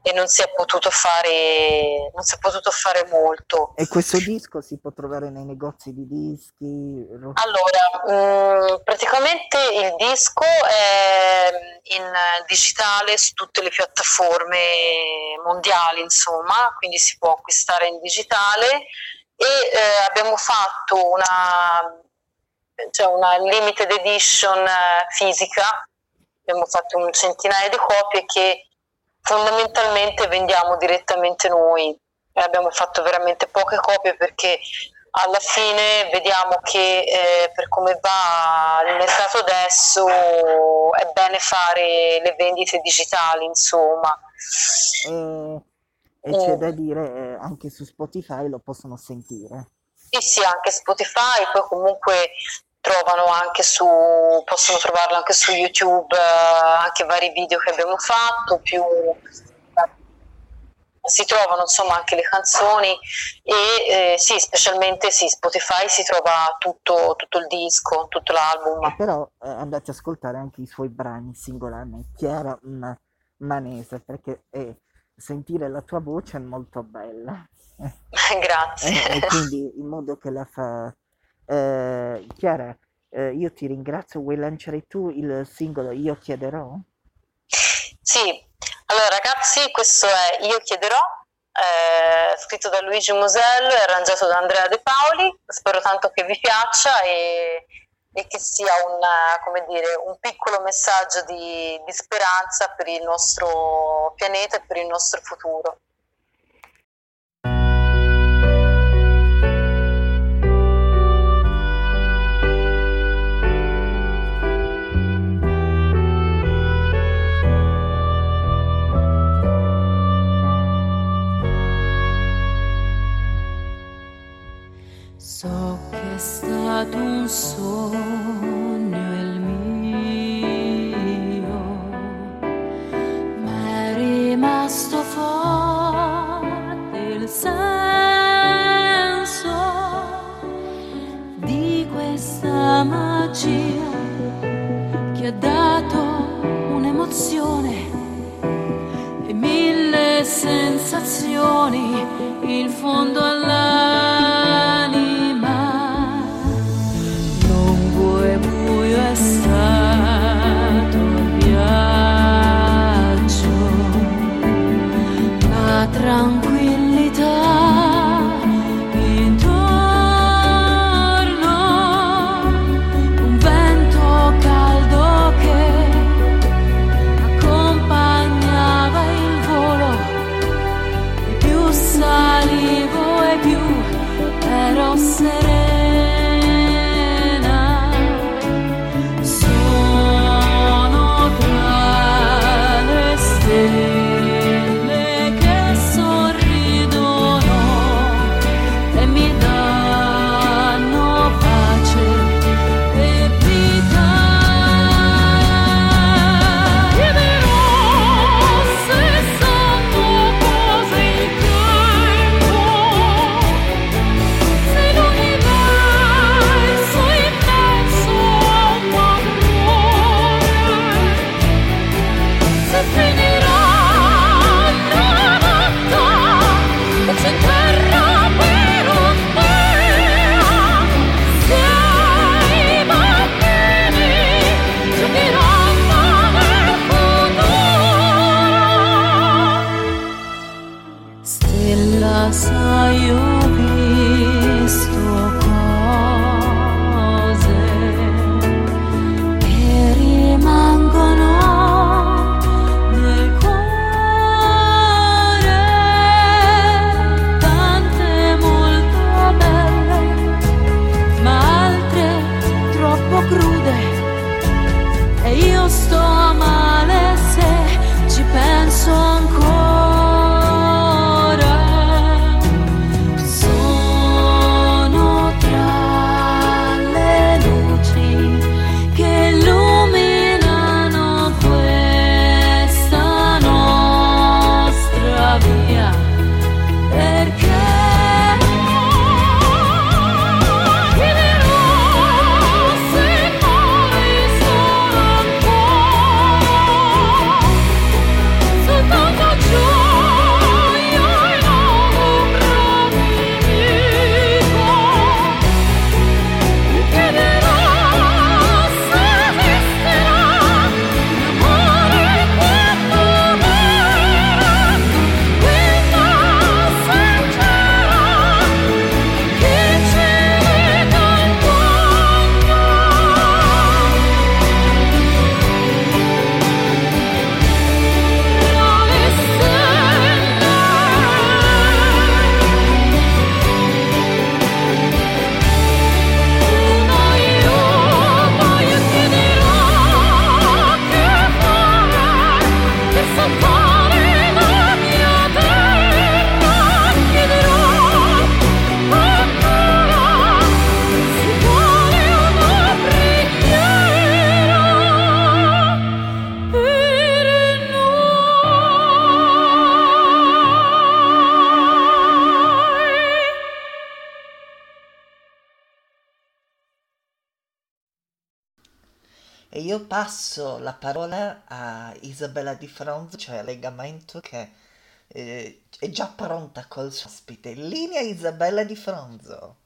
e non si è potuto fare non si è potuto fare molto. E questo disco si può trovare nei negozi di dischi. Allora, mh, praticamente il disco è in digitale su tutte le piattaforme mondiali, insomma, quindi si può acquistare in digitale e eh, abbiamo fatto una, cioè una limited edition eh, fisica, abbiamo fatto un centinaio di copie che fondamentalmente vendiamo direttamente noi. E abbiamo fatto veramente poche copie perché alla fine vediamo che eh, per come va il mercato adesso è bene fare le vendite digitali, insomma. E, e c'è da dire, eh, anche su Spotify lo possono sentire. Sì, sì, anche Spotify, poi comunque trovano anche su, possono trovarlo anche su YouTube, eh, anche vari video che abbiamo fatto, più si trovano insomma anche le canzoni e eh, sì, specialmente sì, Spotify si trova tutto, tutto il disco, tutto l'album. Eh, però eh, andate ad ascoltare anche i suoi brani singolarmente, Chiara manese, perché eh, sentire la tua voce è molto bella. [laughs] Grazie. e quindi in modo che la fa... Eh, Chiara, eh, io ti ringrazio, vuoi lanciare tu il singolo Io chiederò? Sì, allora ragazzi, questo è Io chiederò, eh, scritto da Luigi Musello e arrangiato da Andrea De Paoli. Spero tanto che vi piaccia e, e che sia un, dire, un piccolo messaggio di, di speranza per il nostro pianeta e per il nostro futuro. Stato un sogno il mio, ma è rimasto forte il senso di questa magia che ha dato un'emozione e mille sensazioni, il fondo all'anima. Parola a Isabella Di Fronzo, cioè Legamento, che eh, è già pronta col suo ospite. In linea Isabella Di Fronzo.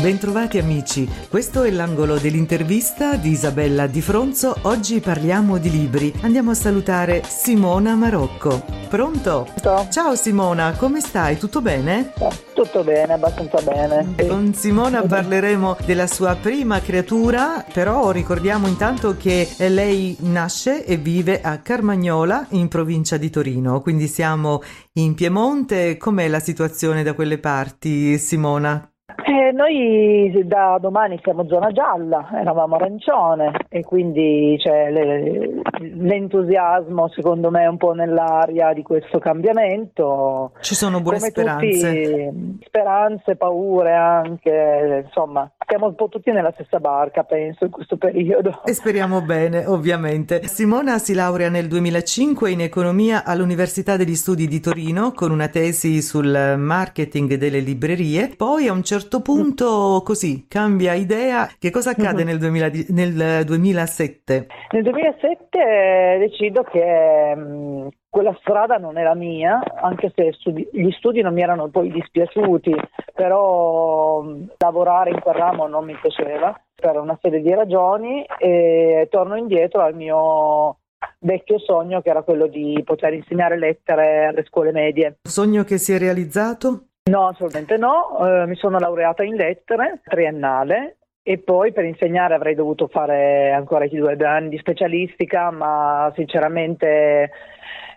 Bentrovati amici, questo è l'angolo dell'intervista di Isabella Di Fronzo. Oggi parliamo di libri. Andiamo a salutare Simona Marocco. Pronto? Ciao Simona, come stai? Tutto bene? Tutto bene, abbastanza bene. Sì. Con Simona parleremo della sua prima creatura, però ricordiamo intanto che lei nasce e vive a Carmagnola in provincia di Torino, quindi siamo in Piemonte. Com'è la situazione da quelle parti, Simona? Eh, noi da domani siamo zona gialla, eravamo arancione e quindi c'è le, l'entusiasmo secondo me un po' nell'aria di questo cambiamento. Ci sono buone Come speranze. Tutti, speranze, paure anche, insomma siamo un po' tutti nella stessa barca penso in questo periodo. E speriamo bene ovviamente. Simona si laurea nel 2005 in economia all'Università degli Studi di Torino con una tesi sul marketing delle librerie, poi a un certo certo punto così cambia idea. Che cosa accade nel, 2000, nel 2007? Nel 2007 decido che mh, mm, quella strada non era mia, anche se studi- gli studi non mi erano poi dispiaciuti, però mh, mm, lavorare in quel ramo non mi piaceva per una serie di ragioni e torno indietro al mio vecchio sogno che era quello di poter insegnare lettere alle scuole medie. Sogno che si è realizzato? No, assolutamente no. Eh, mi sono laureata in lettere, triennale, e poi per insegnare avrei dovuto fare ancora due anni di specialistica, ma sinceramente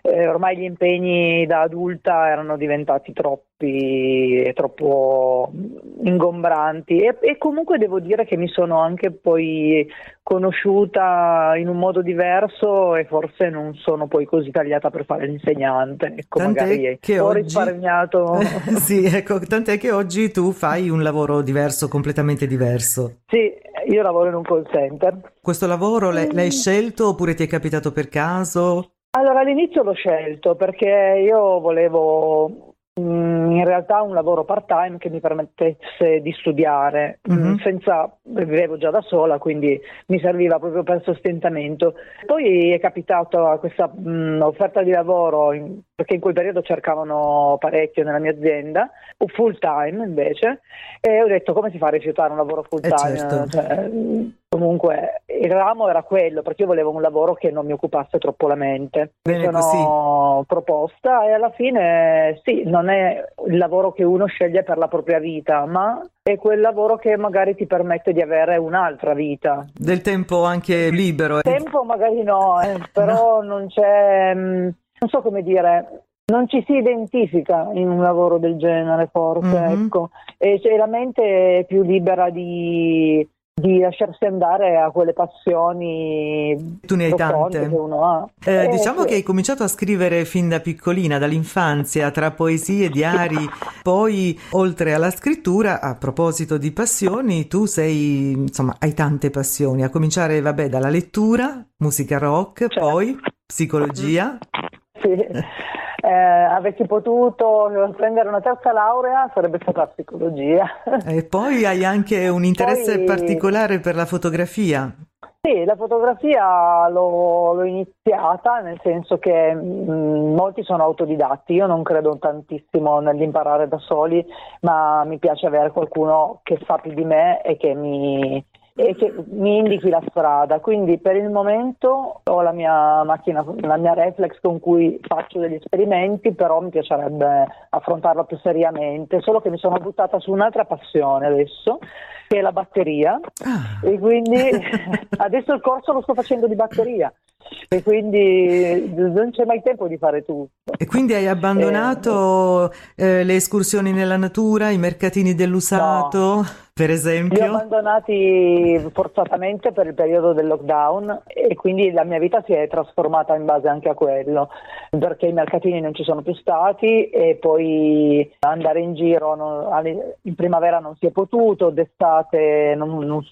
eh, ormai gli impegni da adulta erano diventati troppi, troppo ingombranti e, e, comunque devo dire che mi sono anche poi conosciuta in un modo diverso e forse non sono poi così tagliata per fare l'insegnante. Ecco, tant'è magari che ho oggi... risparmiato. [laughs] sì, ecco, tant'è che oggi tu fai un lavoro diverso, completamente diverso. Sì, io lavoro in un call center. Questo lavoro l'hai, l'hai scelto oppure ti è capitato per caso? Allora all'inizio l'ho scelto perché io volevo mm, in realtà un lavoro part time che mi permettesse di studiare, mm-hmm. senza, vivevo già da sola, quindi mi serviva proprio per sostentamento. Poi è capitato questa mh, mm, offerta di lavoro, in, perché in quel periodo cercavano parecchio nella mia azienda, full time invece, e ho detto come si fa a rifiutare un lavoro full time? Eh certo. cioè, comunque il ramo era quello perché io volevo un lavoro che non mi occupasse troppo la mente. Bene mi sono così. proposta e alla fine sì, non è il lavoro che uno sceglie per la propria vita, ma è quel lavoro che magari ti permette di avere un'altra vita. Del tempo anche libero. Tempo magari no, eh, però no. non c'è, mm, non so come dire, non ci si identifica in un lavoro del genere forse, mm-hmm. ecco, e cioè, la mente è più libera di di lasciarsi andare a quelle passioni tu ne hai tante che uno ha. Eh, eh, diciamo sì. che hai cominciato a scrivere fin da piccolina dall'infanzia tra poesie, diari [laughs] poi oltre alla scrittura a proposito di passioni tu sei insomma hai tante passioni a cominciare vabbè dalla lettura musica rock certo. poi psicologia sì eh, avessi potuto prendere una terza laurea sarebbe stata psicologia. E poi hai anche un interesse poi... particolare per la fotografia. Sì, la fotografia l'ho, l'ho iniziata nel senso che mh, mm, molti sono autodidatti, io non credo tantissimo nell'imparare da soli, ma mi piace avere qualcuno che sa più di me e che mi, e che mi indichi la strada. Quindi per il momento ho la mia macchina, la mia reflex con cui faccio degli esperimenti, però mi piacerebbe affrontarlo più seriamente, solo che mi sono buttata su un'altra passione adesso, che è la batteria. Ah. E quindi [laughs] adesso il corso lo sto facendo di batteria e quindi non c'è mai tempo di fare tutto. E quindi hai abbandonato eh, eh, le escursioni nella natura, i mercatini dell'usato, no. per esempio? Li ho abbandonati forzatamente per il periodo del lockdown e quindi la mia vita si è trasformata in base anche a quello, perché i mercatini non ci sono più stati e poi andare in giro non, in primavera non si è potuto, d'estate non, non,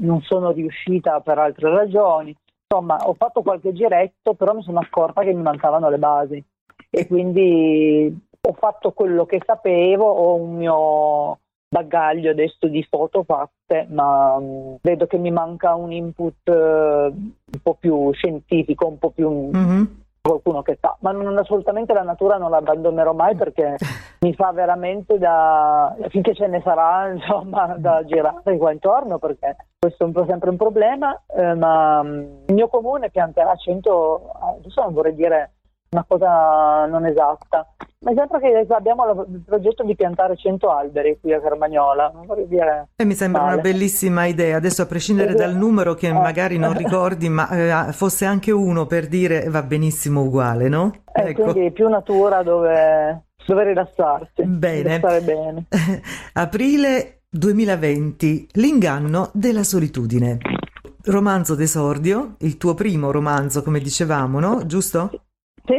non sono riuscita per altre ragioni insomma ho fatto qualche giretto, però mi sono accorta che mi mancavano le basi e quindi ho fatto quello che sapevo, ho un mio bagaglio adesso di foto fatte, ma mh, vedo che mi manca un input eh, un po' più scientifico, un po' più Mm-hmm. Qualcuno che sa, ma non, assolutamente la natura non la abbandonerò mai perché mi fa veramente da finché ce ne sarà [laughs] insomma da girare qua intorno perché questo è un po' sempre un problema, eh, ma mm, il mio comune pianterà 100, adesso non vorrei dire una cosa non esatta, ma è sempre che abbiamo il progetto di piantare 100 alberi qui a Carmagnola, dire E mi sembra una male. bellissima idea, adesso a prescindere dal numero che Eh. magari non ricordi, ma eh, fosse anche uno per dire va benissimo uguale, no? Eh, quindi più natura dove, dove rilassarsi, Bene. stare bene. [laughs] Aprile 2020, l'inganno della solitudine. Romanzo d'esordio, il tuo primo romanzo, come dicevamo, no? Giusto? Sì,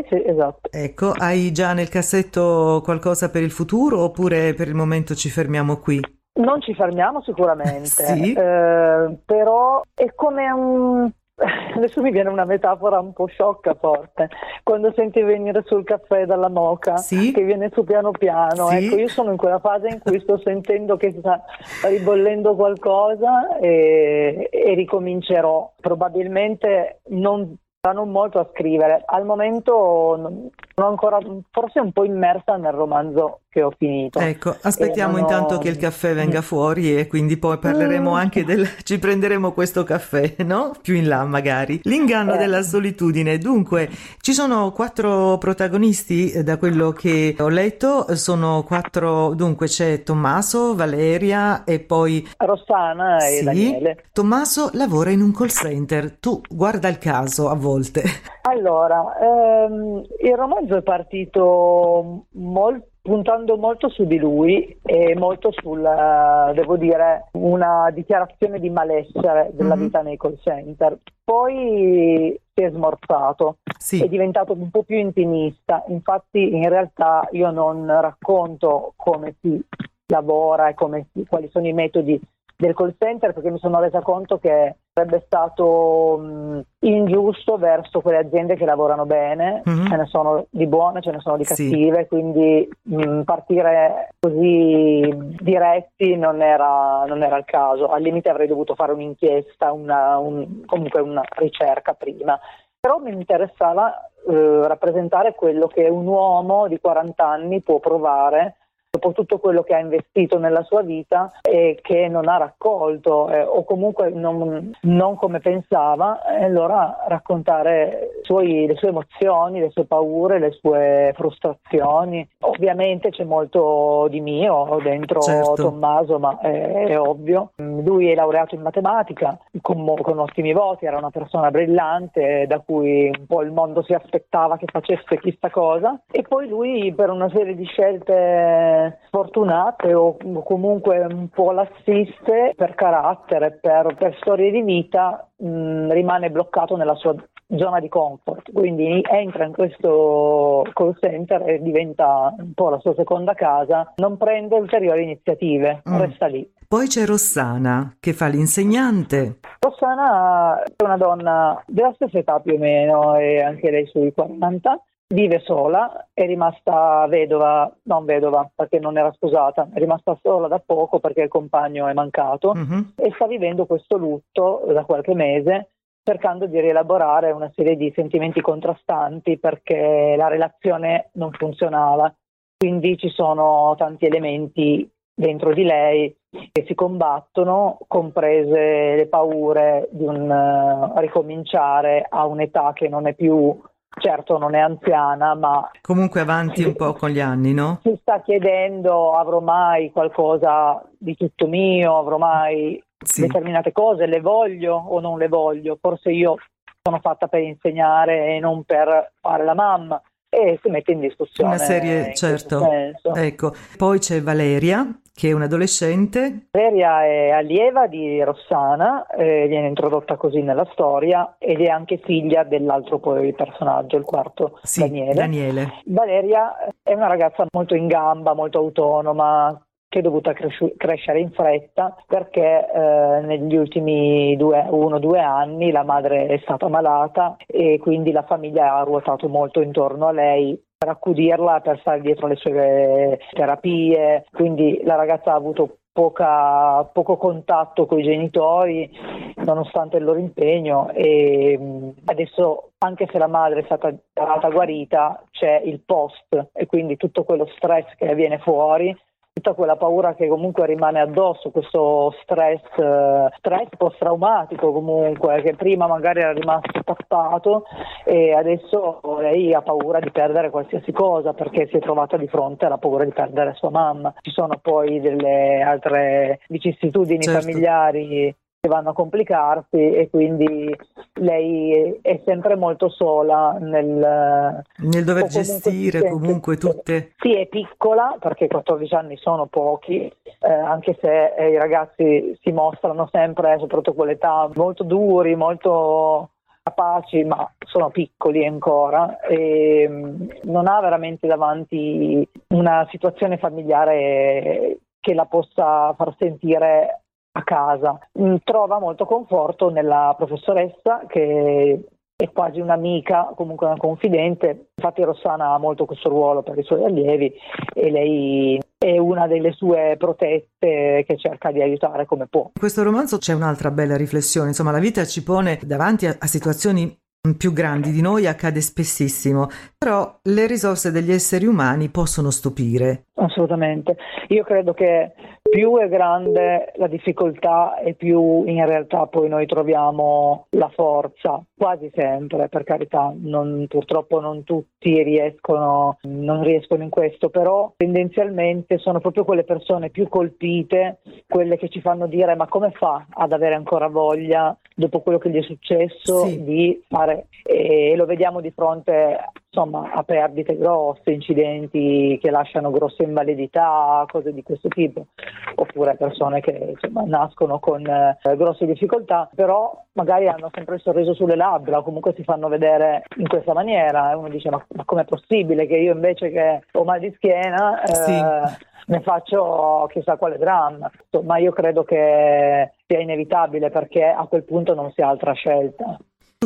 sì, esatto. Ecco, hai già nel cassetto qualcosa per il futuro oppure per il momento ci fermiamo qui? Non ci fermiamo sicuramente, [laughs] Sì. eh, però è come un... [laughs] Adesso mi viene una metafora un po' sciocca forte, quando senti venire sul caffè dalla moca, che viene su piano piano, Sì. ecco io sono in quella fase in cui sto [laughs] sentendo che sta ribollendo qualcosa e, e ricomincerò, probabilmente non non molto a scrivere, al momento sono ancora forse un po' immersa nel romanzo che ho finito. Ecco, aspettiamo ho- intanto che il caffè venga fuori e quindi poi parleremo Mm. anche del... [laughs] ci prenderemo questo caffè, [laughs] no? Più in là magari. L'inganno Eh. della solitudine. Dunque, ci sono quattro protagonisti eh, da quello che ho letto, sono quattro, dunque c'è Tommaso, Valeria e poi... Rossana e Sì, Daniele. Tommaso lavora in un call center, tu guarda il caso a volte. Allora, ehm, il romanzo è partito mol- puntando molto su di lui e molto sulla, devo dire, una dichiarazione di malessere della Mhm. vita nei call center. Poi si è smorzato, è diventato un po' più intimista. Infatti, in realtà, io non racconto come si lavora e come quali sono i metodi del call center perché mi sono resa conto che sarebbe stato mh, ingiusto verso quelle aziende che lavorano bene, Mhm. ce ne sono di buone, ce ne sono di Sì. cattive, quindi mh, partire così diretti non era, non era il caso. Al limite avrei dovuto fare un'inchiesta, una, un- comunque una ricerca prima. Però mi interessava eh, rappresentare quello che un uomo di 40 anni può provare dopo tutto quello che ha investito nella sua vita e che non ha raccolto eh, o comunque non, non come pensava, e allora raccontare suoi- le sue emozioni, le sue paure, le sue frustrazioni. Ovviamente c'è molto di mio dentro Certo. Tommaso, ma è, è ovvio. Lui è laureato in matematica con, con ottimi voti, era una persona brillante da cui un po' il mondo si aspettava che facesse chissà cosa e poi lui per una serie di scelte sfortunate o comunque un po' lassiste per carattere, per, per storie di vita, mh, rimane bloccato nella sua zona di comfort, quindi entra in questo call center e diventa un po' la sua seconda casa, non prende ulteriori iniziative, Mm. resta lì. Poi c'è Rossana che fa l'insegnante. Rossana è una donna della stessa età più o meno, e anche lei sui 40, vive sola, è rimasta vedova, non vedova perché non era sposata, è rimasta sola da poco perché il compagno è mancato e sta vivendo questo lutto da qualche mese cercando di rielaborare una serie di sentimenti contrastanti perché la relazione non funzionava. Quindi ci sono tanti elementi dentro di lei che si combattono, comprese le paure di un eh, ricominciare a un'età che non è più, certo non è anziana, ma Comunque avanti un po' con gli anni, no? si sta chiedendo avrò mai qualcosa di tutto mio, avrò mai determinate cose, le voglio o non le voglio, forse io sono fatta per insegnare e non per fare la mamma e si mette in discussione. Una serie, certo. Ecco. Poi c'è Valeria, che è un'adolescente. Valeria è allieva di Rossana, eh, viene introdotta così nella storia ed è anche figlia dell'altro poi personaggio, il quarto Sì, Daniele. Daniele. Valeria è una ragazza molto in gamba, molto autonoma, che è dovuta cresci- crescere in fretta perché eh, negli ultimi due, uno o due anni la madre è stata malata e quindi la famiglia ha ruotato molto intorno a lei per accudirla, per stare dietro le sue terapie, quindi la ragazza ha avuto poca, poco contatto con i genitori nonostante il loro impegno e adesso anche se la madre è stata, stata guarita c'è il post e quindi tutto quello stress che viene fuori tutta quella paura che comunque rimane addosso, questo stress, eh, stress post-traumatico comunque, che prima magari era rimasto tappato e adesso lei ha paura di perdere qualsiasi cosa perché si è trovata di fronte alla paura di perdere sua mamma. Ci sono poi delle altre vicissitudini certo. familiari che vanno a complicarsi e quindi lei è sempre molto sola nel, nel dover gestire comunque, comunque tutte. Sì, è piccola perché 14 anni sono pochi, eh, anche se eh, i ragazzi si mostrano sempre, soprattutto a quell'età, molto duri, molto capaci, ma sono piccoli ancora e mm, non ha veramente davanti una situazione familiare che la possa far sentire a casa. Mm, trova molto conforto nella professoressa che è quasi un'amica, comunque una confidente. Infatti Rossana ha molto questo ruolo per i suoi allievi e lei è una delle sue protette che cerca di aiutare come può. In questo romanzo c'è un'altra bella riflessione, insomma la vita ci pone davanti a, a situazioni più grandi di noi accade spessissimo, però le risorse degli esseri umani possono stupire. Assolutamente. Io credo che più è grande la difficoltà e più in realtà poi noi troviamo la forza, quasi sempre, per carità, non, purtroppo non tutti riescono, non riescono in questo, però tendenzialmente sono proprio quelle persone più colpite, quelle che ci fanno dire ma come fa ad avere ancora voglia dopo quello che gli è successo sì. di fare e lo vediamo di fronte insomma, a perdite grosse, incidenti che lasciano grosse invalidità, cose di questo tipo, oppure persone che insomma, nascono con eh, grosse difficoltà, però magari hanno sempre il sorriso sulle labbra o comunque si fanno vedere in questa maniera. E uno dice ma, ma com'è possibile che io invece che ho mal di schiena eh, sì. ne faccio chissà quale dramma, ma io credo che sia inevitabile perché a quel punto non si ha altra scelta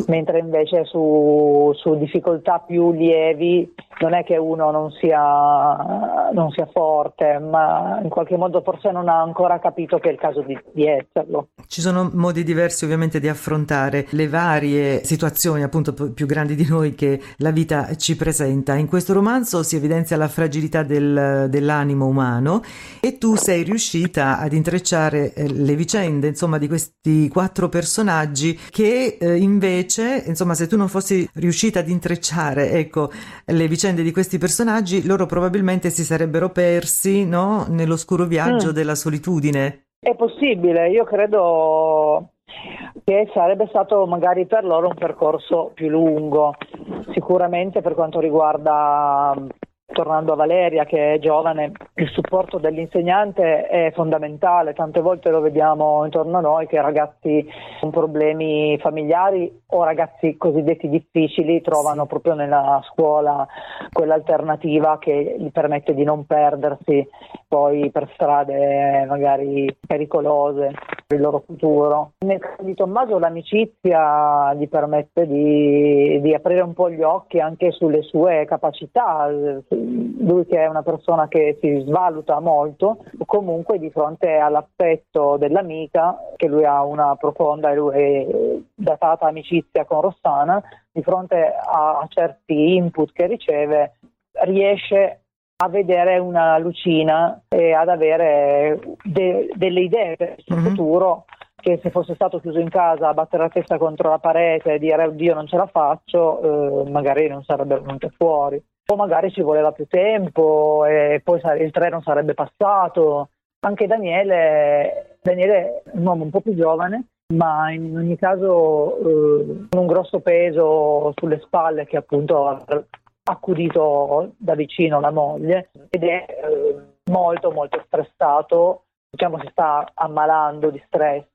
mentre invece su, su, difficoltà più lievi non è che uno non sia, non sia, forte, ma in qualche modo forse non ha ancora capito che è il caso di, di esserlo. Ci sono modi diversi ovviamente di affrontare le varie situazioni appunto più grandi di noi che la vita ci presenta. In questo romanzo si evidenzia la fragilità del, dell'animo umano e tu sei riuscita ad intrecciare eh, le vicende insomma di questi quattro personaggi che eh, invece invece, insomma, se tu non fossi riuscita ad intrecciare, ecco, le vicende di questi personaggi, loro probabilmente si sarebbero persi, no? Nell'oscuro viaggio mm. della solitudine. È possibile, io credo che sarebbe stato magari per loro un percorso più lungo, sicuramente per quanto riguarda tornando a Valeria che è giovane, il supporto dell'insegnante è fondamentale, tante volte lo vediamo intorno a noi che ragazzi con problemi familiari o ragazzi cosiddetti difficili trovano proprio nella scuola quell'alternativa che gli permette di non perdersi poi per strade magari pericolose per il loro futuro. Nel caso di Tommaso l'amicizia gli permette di, di aprire un po' gli occhi anche sulle sue capacità, lui che è una persona che si svaluta molto, comunque di fronte all'aspetto dell'amica, che lui ha una profonda e datata amicizia con Rossana, di fronte a certi input che riceve, riesce a vedere una lucina e ad avere de- delle idee per il suo mm-hmm. futuro che se fosse stato chiuso in casa a battere la testa contro la parete e dire oddio non ce la faccio, eh, magari non sarebbe venuto fuori o magari ci voleva più tempo e poi il treno sarebbe passato. Anche Daniele, Daniele è un uomo un po' più giovane, ma in ogni caso eh, con un grosso peso sulle spalle che appunto ha accudito da vicino la moglie ed è eh, molto molto stressato, diciamo si sta ammalando di stress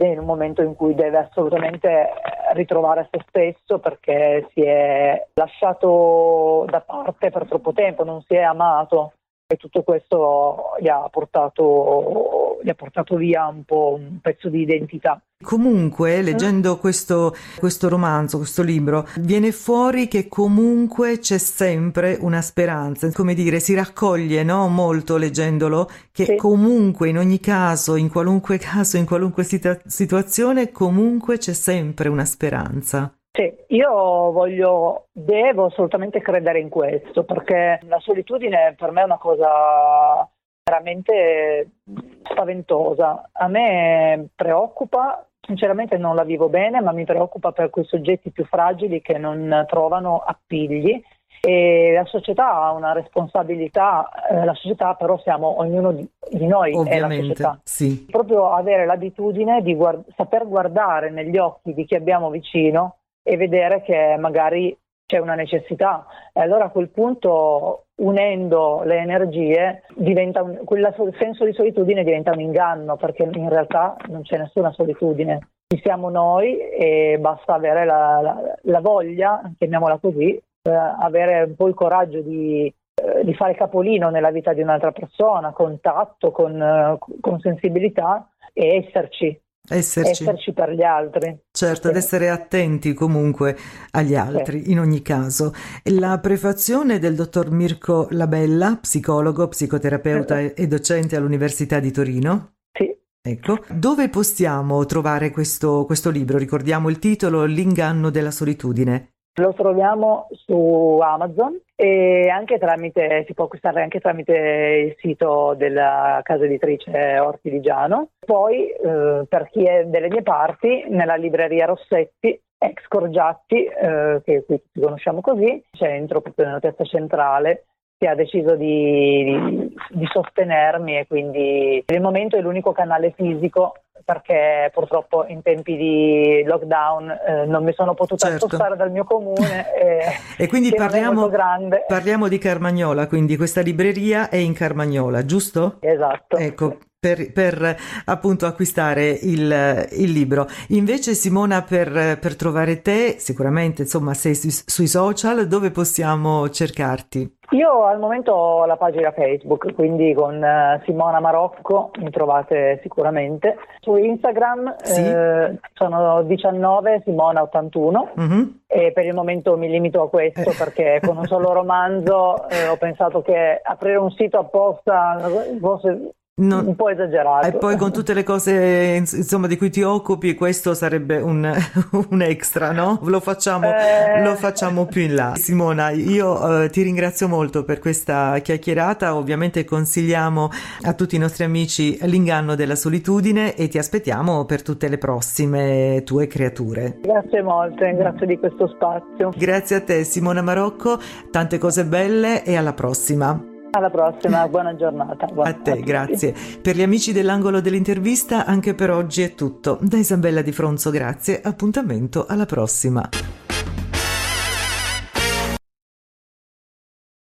in un momento in cui deve assolutamente ritrovare se stesso perché si è lasciato da parte per troppo tempo, non si è amato e tutto questo gli ha portato, gli ha portato via un po' un pezzo di identità. Comunque, leggendo questo, questo, romanzo, questo libro, viene fuori che comunque c'è sempre una speranza, come dire, si raccoglie no? molto leggendolo, che sì. comunque, in ogni caso, in qualunque [laughs] caso, in qualunque situa- situazione, comunque c'è sempre una speranza. Sì, io voglio, devo assolutamente credere in questo, perché la solitudine per me è una cosa veramente spaventosa. A me preoccupa, sinceramente non la vivo bene, ma mi preoccupa per quei soggetti più fragili che non trovano appigli e la società ha una responsabilità, eh, la società però siamo ognuno di, di noi Ovviamente, è la società. Sì. Proprio avere l'abitudine di guard- saper guardare negli occhi di chi abbiamo vicino e vedere che magari c'è una necessità. E allora a quel punto, unendo le energie, un, quel senso di solitudine diventa un inganno, perché in realtà non c'è nessuna solitudine. Ci siamo noi e basta avere la, la, la voglia, chiamiamola così, eh, avere un po' il coraggio di, eh, di, fare capolino nella vita di un'altra persona, con tatto, con, eh, con sensibilità e esserci Esserci. esserci. per gli altri. Certo, ad essere attenti comunque agli altri, sì. in ogni caso. La prefazione del dottor Mirko Labella, psicologo, psicoterapeuta sì. e docente all'Università di Torino. Sì. Ecco, dove possiamo trovare questo, questo libro? Ricordiamo il titolo L'inganno della solitudine. Lo troviamo su Amazon e anche tramite, si può acquistare anche tramite il sito della casa editrice Ortidigiano. Poi, eh, per chi è delle mie parti, nella libreria Rossetti, ex Corgiatti, eh, che qui tutti conosciamo così, centro proprio nella piazza centrale, che ha deciso di, di, di sostenermi e quindi nel momento è l'unico canale fisico perché purtroppo in tempi di lockdown eh, non mi sono potuta certo. spostare dal mio comune [laughs] e, e quindi parliamo, parliamo, di Carmagnola, quindi questa libreria è in Carmagnola, giusto? Esatto. Ecco, per, per, appunto acquistare il, il, libro. Invece Simona per, per, trovare te, sicuramente insomma sei sui, sui, social, dove possiamo cercarti? Io al momento ho la pagina Facebook, quindi con uh, Simona Marocco mi trovate sicuramente. Su Instagram sì. eh, sono 19 Simona 81 mm-hmm. e per il momento mi limito a questo eh. perché con un solo romanzo eh, ho pensato che aprire un sito apposta fosse non, un po' esagerato. E poi con tutte le cose insomma, di cui ti occupi, questo sarebbe un, [laughs] un extra, no? Lo facciamo, eh... lo facciamo, più in là. Simona, io eh, ti ringrazio molto per questa chiacchierata. Ovviamente consigliamo a tutti i nostri amici l'inganno della solitudine e ti aspettiamo per tutte le prossime tue creature. Grazie molte, grazie di questo spazio. Grazie a te, Simona Marocco. Tante cose belle e alla prossima. Alla prossima, buona giornata. Buona a te, grazie. Per gli amici dell'angolo dell'intervista, anche per oggi è tutto. Da Isabella Di Fronzo, grazie. Appuntamento alla prossima.